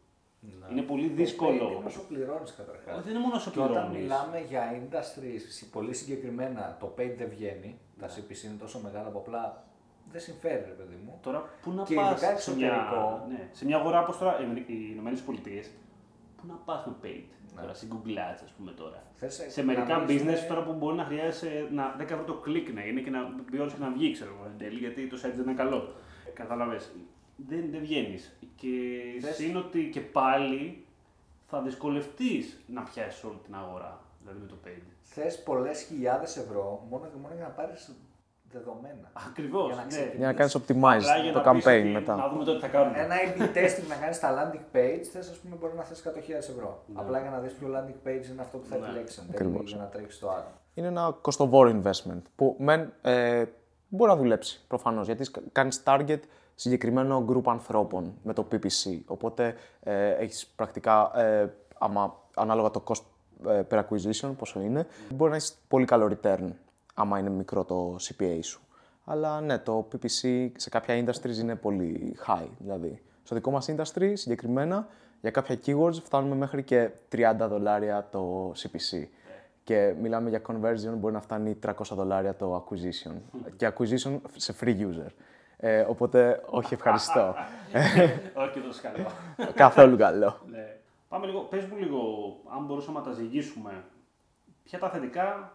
Είναι πολύ Το paid δύσκολο. είναι όσο πληρώνεις καταρχάς. Όχι, δεν είναι μόνο όσο Και όταν πληρώνεις. μιλάμε για industries πολύ συγκεκριμένα, το paid δεν βγαίνει. Τα CPC είναι τόσο μεγάλα που απλά δεν συμφέρει, ρε παιδί μου. Τώρα, πού να Και πας ειδικά σε μια, εξωτερικό. ναι, σε μια αγορά όπως τώρα οι οι Ηνωμένες Πολιτείες, πού να πας με paid; Τώρα, στην Google Ads, ας πούμε τώρα. Θες σε να μερικά μιλήσουμε- business τώρα που μπορεί να χρειάζεσαι να 10 ευρώ το κλικ να είναι και να μπει ώρες και να βγει, ξέρω εγώ, εν τέλει, γιατί το site δεν είναι καλό. Κατάλαβες. Δεν, δεν βγαίνεις. Και Θες- είναι ότι και πάλι θα δυσκολευτείς να πιάσεις όλη την αγορά. Δηλαδή με το paid. Θες πολλές χιλιάδες ευρώ μόνο και μόνο για να πάρεις δεδομένα. Ακριβώς. Για να Ναι. ξεκινήσεις. Για να κάνεις Απλά optimize για το να πεις campaign ότι μετά. Να δούμε τότε τι θα κάνουμε. Ένα A-B testing να κάνεις στα landing page, θες ας πούμε μπορεί να θες 100.000 ευρώ. Ναι. Απλά για να δεις ποιο landing page είναι αυτό που θα Ναι. επιλέξει εν τέλει Ακριβώς. για να τρέξεις το άλλο. Είναι ένα κοστοβόρο investment που μεν, ε, μπορεί να δουλέψει προφανώς γιατί σκα- κάνεις target συγκεκριμένο group ανθρώπων με το PPC. Οπότε ε, έχεις πρακτικά, ε, άμα, ανάλογα το cost ε, per acquisition, πόσο είναι, μπορεί να έχεις πολύ καλό return άμα είναι μικρό το CPA σου. Αλλά ναι, το PPC σε κάποια industries είναι πολύ high. Δηλαδή, στο δικό μας industry συγκεκριμένα Για κάποια keywords φτάνουμε μέχρι και 30 δολάρια το CPC. Και μιλάμε για conversion, μπορεί να φτάνει 300 δολάρια το acquisition. Και acquisition σε free user. Ε, οπότε, όχι ευχαριστώ. Όχι τόσο καλό. Καθόλου καλό. ναι. Πάμε λίγο, πες μου λίγο, αν μπορούσαμε να τα ζυγίσουμε, ποια τα θετικά,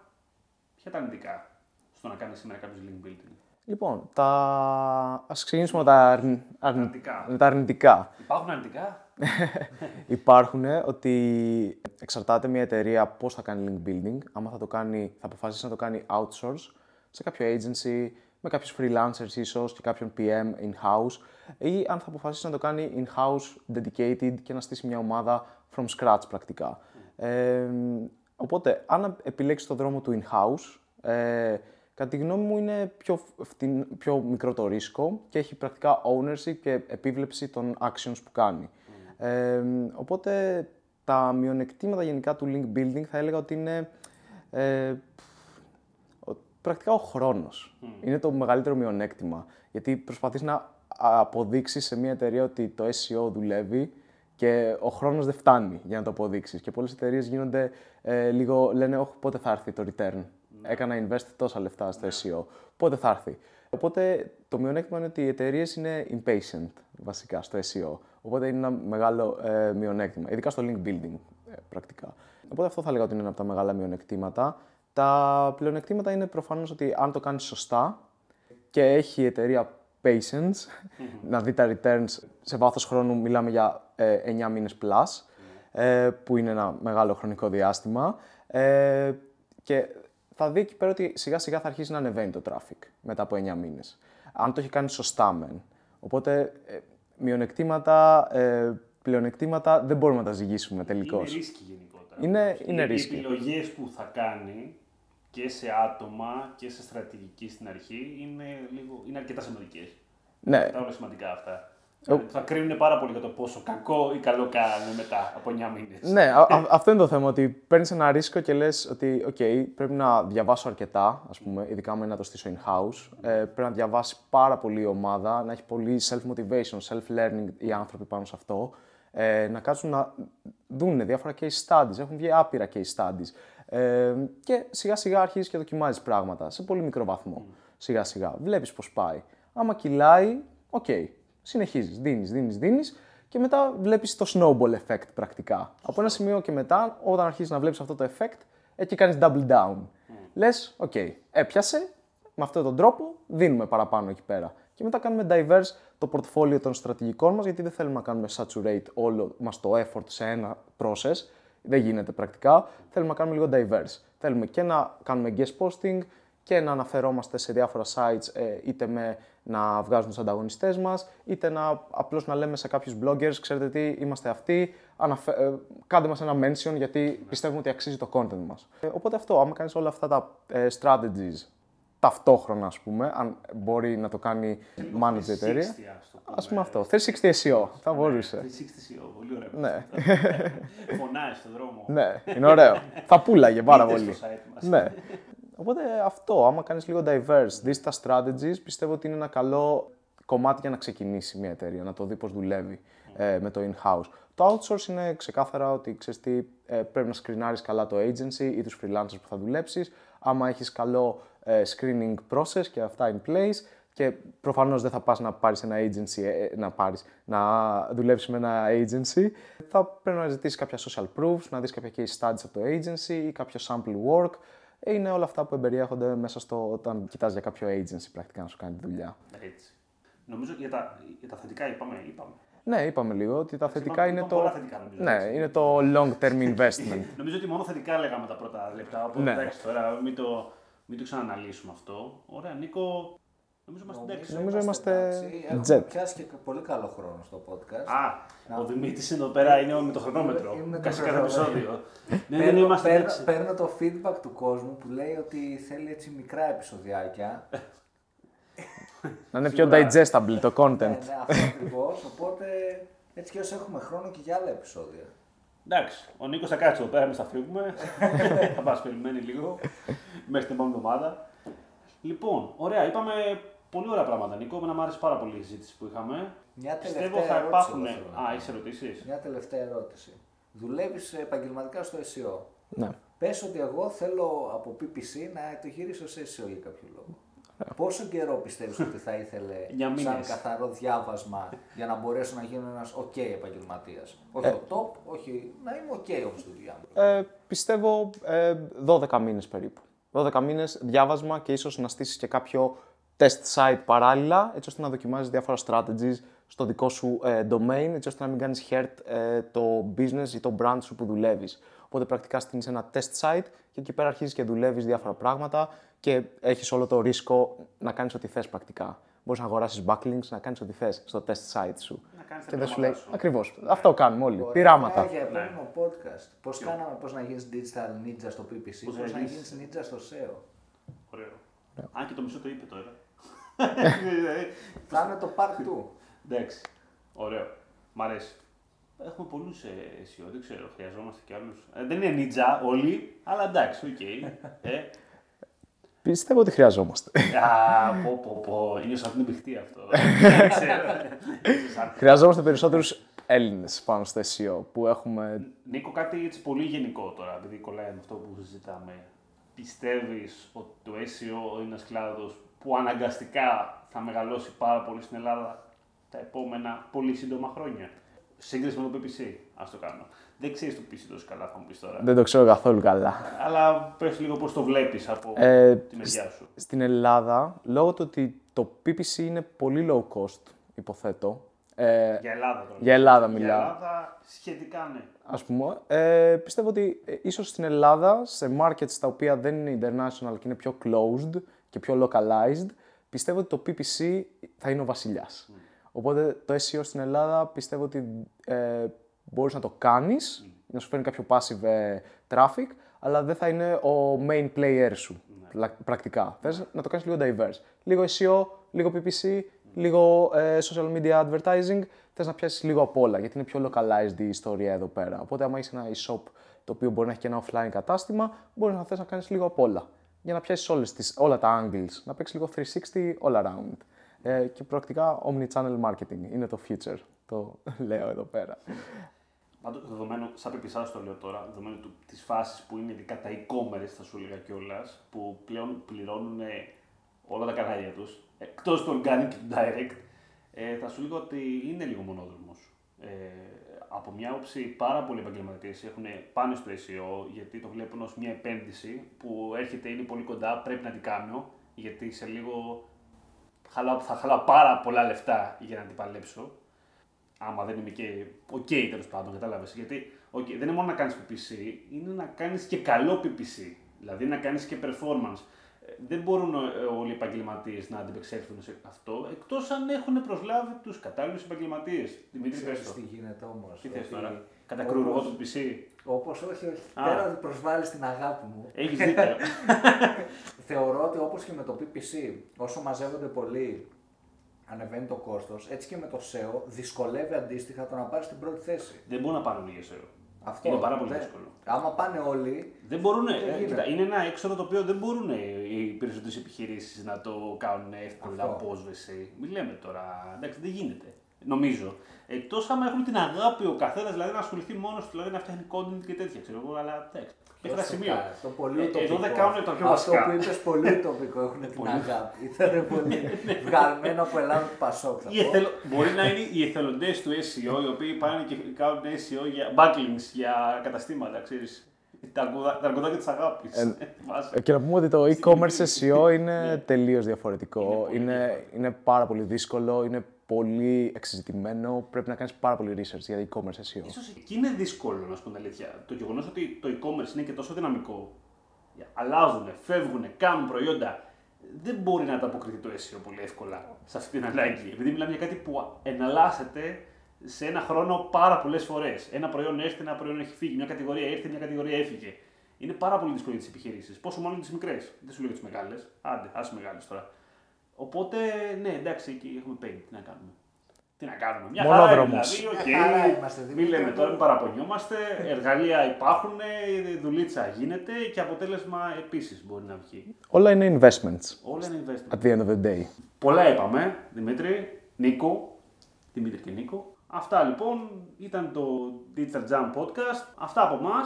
ποια τα αρνητικά στο να κάνεις σήμερα κάποιος link building; Λοιπόν, τα... ας ξεκινήσουμε με τα, αρν... αρν- Αρνητικά. με τα αρνητικά. Υπάρχουν αρνητικά; Υπάρχουν ότι εξαρτάται μια εταιρεία πώς θα κάνει link building. Άμα θα το κάνει, θα αποφασίσει να το κάνει outsource σε κάποιο agency, με κάποιους freelancers ίσως και κάποιον PM in-house ή αν θα αποφασίσει να το κάνει in-house dedicated και να στήσει μια ομάδα from scratch πρακτικά. Ε, οπότε, αν επιλέξεις το δρόμο του in-house, ε, κατά τη γνώμη μου είναι πιο, φτην- πιο μικρό το ρίσκο και έχει πρακτικά ownership και επίβλεψη των actions που κάνει. Ε, οπότε τα μειονεκτήματα γενικά του link building θα έλεγα ότι είναι ε, ο- πρακτικά ο χρόνος. Είναι το μεγαλύτερο μειονέκτημα. Γιατί προσπαθείς να αποδείξεις σε μια εταιρεία ότι το SEO δουλεύει και ο χρόνος δεν φτάνει για να το αποδείξεις. Και πολλές εταιρείες γίνονται ε, λίγο, λένε, όχι πότε θα έρθει το return. Έκανα invest τόσα λεφτά στο SEO. Πότε θα έρθει. Οπότε το μειονέκτημα είναι ότι οι εταιρείες είναι impatient βασικά στο SEO. Οπότε είναι ένα μεγάλο ε, μειονέκτημα, ειδικά στο link building ε, πρακτικά. Οπότε αυτό θα λέγα ότι είναι ένα από τα μεγάλα μειονεκτήματα. Τα πλεονεκτήματα είναι προφανώς ότι αν το κάνεις σωστά και έχει η εταιρεία patience, να δει τα returns σε βάθος χρόνου, μιλάμε για ε, 9 μήνες plus, ε, που είναι ένα μεγάλο χρονικό διάστημα. Ε, και θα δει εκεί πέρα ότι σιγά σιγά θα αρχίσει να ανεβαίνει το traffic μετά από 9 μήνες. Αν το έχει κάνει σωστά μεν. Οπότε ε, μειονεκτήματα, ε, πλεονεκτήματα δεν μπορούμε να τα ζυγίσουμε τελικώς. Είναι ρίσκι γενικότερα. Είναι- είναι Οι- ρίσκι. Οι επιλογές που θα κάνει και σε άτομα και σε στρατηγική στην αρχή είναι, λίγο, είναι αρκετά σημαντικέ. Ναι, Τα όλα σημαντικά αυτά. Δηλαδή, θα κρίνουν πάρα πολύ για το πόσο κακό ή καλό κάνουν μετά από 9 μήνες. Ναι, α- α- αυτό είναι το θέμα. Ότι παίρνεις ένα ρίσκο και λες ότι OK, πρέπει να διαβάσω αρκετά, ας πούμε, ειδικά με να το στήσω in-house. Ε, πρέπει να διαβάσει πάρα πολύ η ομάδα, να έχει πολύ self-motivation, self-learning οι άνθρωποι πάνω σε αυτό. Ε, να κάτσουν να δουν διάφορα case studies. Έχουν βγει άπειρα case studies. Ε, και σιγά σιγά αρχίζει και δοκιμάζεις πράγματα σε πολύ μικρό βαθμό. Σιγά σιγά. Βλέπεις πώς πάει. Άμα κυλάει, OK. Συνεχίζεις, δίνεις, δίνεις, δίνεις και μετά βλέπεις το snowball effect πρακτικά. Από ένα σημείο και μετά, όταν αρχίζεις να βλέπεις αυτό το effect, εκεί κάνεις double down. Λες, OK, έπιασε, με αυτόν τον τρόπο δίνουμε παραπάνω εκεί πέρα. Και μετά κάνουμε diverse το portfolio των στρατηγικών μας, γιατί δεν θέλουμε να κάνουμε saturate όλο μας το effort σε ένα process. Δεν γίνεται πρακτικά. Θέλουμε να κάνουμε λίγο diverse. Θέλουμε και να κάνουμε guest posting και να αναφερόμαστε σε διάφορα sites, ε, είτε με να βγάζουν τους ανταγωνιστές μας, είτε να απλώς να λέμε σε κάποιους bloggers, ξέρετε τι, είμαστε αυτοί, αναφε... ε, κάντε μας ένα mention γιατί πιστεύουμε ότι αξίζει το content μας. Ε, οπότε αυτό, άμα κάνεις όλα αυτά τα ε, strategies ταυτόχρονα, ας πούμε, αν μπορεί να το κάνει manager εταιρεία, 360, ας το πούμε. ας πούμε αυτό, 360 SEO, θα μπορούσε. 360 SEO, πολύ ωραίο. Ναι, Φωνάει στον δρόμο. ναι, είναι ωραίο. θα πούλαγε πάρα Μπείτε πολύ. στο site μας. Ναι. Οπότε αυτό, άμα κάνεις λίγο diverse, δεις τα strategies, πιστεύω ότι είναι ένα καλό κομμάτι για να ξεκινήσει μια εταιρεία, να το δει πώς δουλεύει ε, με το in-house. Το outsource είναι ξεκάθαρα ότι ξέρεις τι, ε, πρέπει να σκρινάρεις καλά το agency ή τους freelancers που θα δουλέψεις. Άμα έχεις καλό ε, screening process και αυτά in place και προφανώς δεν θα πας να πάρεις ένα agency, ε, να, πάρεις, να δουλέψεις με ένα agency. Θα πρέπει να ζητήσεις κάποια social proofs, να δεις κάποια case studies από το agency ή κάποιο sample work. Είναι όλα αυτά που εμπεριέχονται μέσα στο όταν κοιτάς για κάποιο agency πρακτικά να σου κάνει τη δουλειά. Έτσι. Νομίζω για τα, για τα θετικά είπαμε. είπαμε. Ναι, είπαμε λίγο ότι τα θετικά είπαμε- είναι είπαμε το. πολλά θετικά, νομίζω, ναι, έτσι. είναι το long term investment. Νομίζω ότι μόνο θετικά λέγαμε τα πρώτα λεπτά. Οπότε Ναι. εντάξει τώρα, μην το, μην το ξαναναλύσουμε αυτό. Ωραία, Νίκο. Νομίζω είμαστε εντάξει. Νομίζω είμαστε εντάξει. Έχουμε jet. πιάσει και πολύ καλό χρόνο στο podcast. Α, ο Δημήτρης εδώ πέρα είναι με το χρονόμετρο. Είναι με το Kasi κάθε χρονόμετρο. επεισόδιο. ναι, δεν Παίρνω, είμαστε παίρνω, εντάξει. παίρνω το feedback του κόσμου που λέει ότι θέλει έτσι μικρά επεισοδιάκια. να είναι πιο Σίγουρα. digestible το ναι, content. ναι, αυτό ακριβώς. Οπότε έτσι κι όσο έχουμε χρόνο και για άλλα επεισόδια. Εντάξει, ο Νίκος θα κάτσει εδώ πέρα, εμείς θα φύγουμε. θα μας περιμένει λίγο μέχρι την επόμενη εβδομάδα. Λοιπόν, ωραία, είπαμε πολύ ωραία πράγματα, Νίκο. Εμένα μου άρεσε πάρα πολύ η συζήτηση που είχαμε. Μια τελευταία Πιστεύω θα ερώτηση υπάρχουν. εγώ θέλω να Α, έχεις ερωτήσεις; Μια τελευταία ερώτηση. Δουλεύεις επαγγελματικά στο SEO. Ναι. Πες ότι εγώ θέλω από PPC να το γυρίσω σε SEO για κάποιο λόγο. Πόσο καιρό πιστεύεις ότι θα ήθελε Για σαν μήνες. καθαρό διάβασμα για να μπορέσω να γίνω ένας ok επαγγελματίας; Όχι Ε. ο top, όχι να είμαι ok όμως στη δουλειά μου. Ε, πιστεύω ε, 12 μήνες περίπου. 12 μήνες διάβασμα και ίσως να στήσεις και κάποιο test site παράλληλα, έτσι ώστε να δοκιμάζεις διάφορα strategies στο δικό σου ε, domain, έτσι ώστε να μην κάνεις hurt ε, το business ή το brand σου που δουλεύεις. Οπότε πρακτικά στείνεις ένα test site και εκεί πέρα αρχίζεις και δουλεύεις διάφορα πράγματα και έχεις όλο το ρίσκο να κάνεις ό,τι θες πρακτικά. Μπορείς να αγοράσεις backlinks, να κάνεις ό,τι θες στο test site σου. Να κάνεις τα και δεν σου πειράματά λέει, σου. ακριβώς, αυτό κάνουμε όλοι, Ωραία, πειράματα. Για επόμενο podcast. Πώς κάναμε πώς να γίνεις digital ninja στο PPC, Πώς πώς, να να γίνεις- γίνεις ninja στο SEO. Ωραίο. Αν και το μισό το είπε τώρα. Θα είναι το part 2. Εντάξει. Ωραίο. Μ' αρέσει. Έχουμε πολλούς ε, SEO, δεν ξέρω, χρειαζόμαστε κι άλλους. Ε, δεν είναι νίντζα όλοι, αλλά εντάξει, οκ. ε, Πιστεύω ότι χρειαζόμαστε. α, πω, πω, πω. Είναι σαν την επιχτή αυτό. δεν ξέρω. Σαν- Χρειαζόμαστε περισσότερους Έλληνες πάνω στο SEO που έχουμε. Νίκο, κάτι έτσι πολύ γενικό τώρα, επειδή κολλάει με αυτό που συζητάμε. Πιστεύεις ότι το SEO είναι ένας κλάδος που αναγκαστικά θα μεγαλώσει πάρα πολύ στην Ελλάδα τα επόμενα πολύ σύντομα χρόνια; Σύγκριση με το PPC, ας το κάνω. Δεν ξέρεις το PPC τόσο καλά, θα μου πεις τώρα. Δεν το ξέρω καθόλου καλά. Αλλά πες λίγο πώς το βλέπεις από Ε, τη μεριά σου. Στην Ελλάδα, λόγω του ότι το PPC είναι πολύ low cost, υποθέτω. Ε, Για Ελλάδα τώρα. για Ελλάδα Για μιλάω. Ελλάδα σχετικά ναι. ας πούμε, ε, πιστεύω ότι ε, ίσως στην Ελλάδα, σε markets τα οποία δεν είναι international και είναι πιο closed και πιο localized, πιστεύω ότι το PPC θα είναι ο βασιλιάς. Οπότε το SEO στην Ελλάδα πιστεύω ότι ε, μπορείς να το κάνεις, να σου φέρνει κάποιο passive ε, traffic, αλλά δεν θα είναι ο main player σου, πλα- πρακτικά. Θες να το κάνεις λίγο diverse. Λίγο SEO, λίγο PPC, λίγο ε, social media advertising, θες να πιάσεις λίγο απ' όλα, γιατί είναι πιο localized η ιστορία εδώ πέρα. Οπότε άμα έχεις ένα e-shop το οποίο μπορεί να έχει και ένα offline κατάστημα, μπορείς να θες να κάνεις λίγο απ' όλα. Για να πιάσεις όλες τις, όλα τα angles, να παίξεις λίγο 360 all around. Ε, και πρακτικά omni-channel marketing είναι το future, το λέω εδώ πέρα. Πάντως, δεδομένου, σαν πιπισά το λέω τώρα, δεδομένου της φάσης που είναι ειδικά τα e-commerce, θα σου έλεγα κιόλας, που πλέον πληρώνουν όλα τα κανάλια τους, εκτός του organic και του direct, ε, θα σου έλεγα ότι είναι λίγο μονόδρομος. Ε, από μια όψη, πάρα πολλοί επαγγελματίες έχουν πάνε στο SEO γιατί το βλέπουν ως μια επένδυση που έρχεται, είναι πολύ κοντά, πρέπει να την κάνω, γιατί σε λίγο χαλάω, θα χαλάω πάρα πολλά λεφτά για να την παλέψω άμα δεν είμαι και οκ τέλος πάντων, κατάλαβες. Γιατί okay, δεν είναι μόνο να κάνεις PPC, είναι να κάνεις και καλό PPC. Δηλαδή να κάνεις και performance. Ε, Δεν μπορούν ε, όλοι οι επαγγελματίες να αντιπεξέλθουν σε αυτό, εκτός αν έχουν προσλάβει τους κατάλληλους επαγγελματίες. Δημήτρη, πες Ξέρεις το. τι γίνεται όμως. Τι θες ότι τώρα, κατακρούω εγώ το PPC. Όπως όχι, όχι. Α. Πέρας ότι προσβάλλεις την αγάπη μου, Έχεις δίκιο. θεωρώ ότι όπως και με το PPC, όσο μαζεύονται πολλοί, ανεβαίνει το κόστος, έτσι και με το SEO δυσκολεύει αντίστοιχα το να πάρεις την πρώτη θέση. δεν μπορούν να πάρουν όλοι για SEO. Αυτό Είναι πάρα πολύ δεν- δύσκολο. Άμα πάνε όλοι, Δεν μπορούν, Δεν ε, γίνεται. κοίτα, είναι ένα έξοδο το οποίο δεν μπορούν οι περισσότερε επιχειρήσεις να το κάνουν εύκολα Αυτό. απόσβεση. Μην λέμε τώρα, εντάξει, δεν γίνεται. Νομίζω. Εκτός άμα έχουν την αγάπη ο καθένας, δηλαδή να ασχοληθεί μόνος του, δηλαδή να φτιάχνει content και τέτοια, ξέρω εγώ, αλλά εντάξει. Μέχρι ένα Ποιος το σημείο. κάνει, Αυτό πολύ Ε, ουτοπικό. εδώ δεν κάνουν τα πιο Αυτό βασικά. που είπες πολύ τοπικό, έχουν την Πολύ. αγάπη. Ήταν πολύ βγαλμένο από Ελλάδα του Πασόκ. θα Οι πω. εθελο... Μπορεί να είναι οι εθελοντές του SEO, οι οποίοι πάνε και κάνουν SEO για backlinks, για καταστήματα, ξέρεις. Τα αργουδά- τα αργουδάκια της αγάπης. Ε, Και να πούμε ότι το e-commerce SEO είναι τελείως Είναι διαφορετικό. πολύ Είναι, διαφορετικό. είναι πάρα πολύ δύσκολο, είναι πολύ εξεζητημένο. Πρέπει να κάνεις πάρα πολύ research για e-commerce SEO. Ίσως εκεί είναι δύσκολο, να σου πω την αλήθεια. Το γεγονός ότι το e-commerce είναι και τόσο δυναμικό, αλλάζουν, φεύγουν, κάνουν προϊόντα, δεν μπορεί να ανταποκριθεί το SEO πολύ εύκολα σε αυτή την ανάγκη. Επειδή μιλάμε για κάτι που εναλλάσσεται σε ένα χρόνο πάρα πολλές φορές. Ένα προϊόν έρχεται, ένα προϊόν έχει φύγει, μια κατηγορία ήρθε, μια κατηγορία έφυγε. Είναι πάρα πολύ δύσκολο για τις επιχειρήσεις. Πόσο μάλλον τις μικρές. Δεν σου λέω για τις μεγάλες. Άντε, ας μεγάλες τώρα. Οπότε, ναι, εντάξει, εκεί έχουμε pain. Τι να κάνουμε; Τι να κάνουμε; Μια χαρά είναι, Μονόδρομος. δηλαδή, οκ. Μια χαρά είμαστε, Μην Δημήτρη. λέμε τώρα, μην παραπονιόμαστε. Εργαλεία υπάρχουν, δουλίτσα γίνεται και αποτέλεσμα επίσης μπορεί να βγει. Όλα είναι investments Όλα είναι investment. at the end of the day. Πολλά είπαμε, Δημήτρη, Νίκο. Δημήτρη και Νίκο. Αυτά λοιπόν ήταν το Digital Jam Podcast. Αυτά από εμά.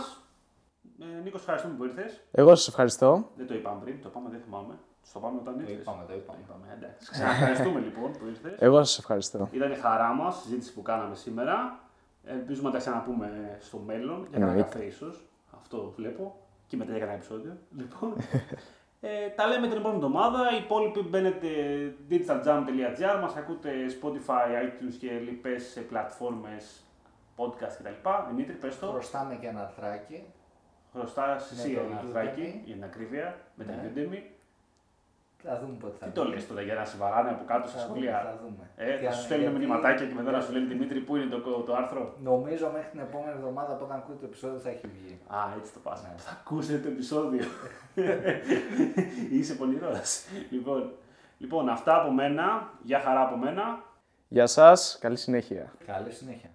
Ε, Νίκο, ευχαριστούμε που ήρθες. Εγώ σας ευχαριστώ. Δεν το είπαμε πριν, το είπαμε, δεν θυμάμαι. Το είπαμε όταν Το ήρθε. είπαμε, το είπαμε. Εντάξει. Ξαναευχαριστούμε λοιπόν που ήρθες. Εγώ σας ευχαριστώ. Ήταν η χαρά μας, η συζήτηση που κάναμε σήμερα. Ελπίζουμε να τα ξαναπούμε στο μέλλον για κανένα Εννοείται. καφέ ίσως. Αυτό βλέπω. Και μετά για κανένα επεισόδιο. Λοιπόν. Ε, τα λέμε την επόμενη εβδομάδα. Οι υπόλοιποι μπαίνετε digitaljam.gr, μας ακούτε Spotify, iTunes και λοιπές σε πλατφόρμες podcast κτλ. Δημήτρη, πες το. Χρωστάμε και ένα αρθράκι. Χρωστάς εσύ Με το ένα Udemy. αρθράκι για την ακρίβεια με την Ναι. Udemy. Θα δούμε πότε θα Τι το λες τώρα για να σε βαράνε από κάτω στα Θα δούμε, σχολεία. θα δούμε. Ε, Τι θα αν- σου στέλνουν γιατί μηνυματάκια και μετά να σου λένε Δημήτρη, πού είναι το, το άρθρο; Νομίζω μέχρι την επόμενη εβδομάδα που όταν ακούτε το επεισόδιο θα έχει βγει. Α, έτσι το πας. Ναι. Θα ακούσετε το επεισόδιο. Είσαι πονηρός. λοιπόν, λοιπόν, αυτά από μένα. Γεια χαρά από μένα. Γεια σας, καλή συνέχεια. Καλή συνέχεια.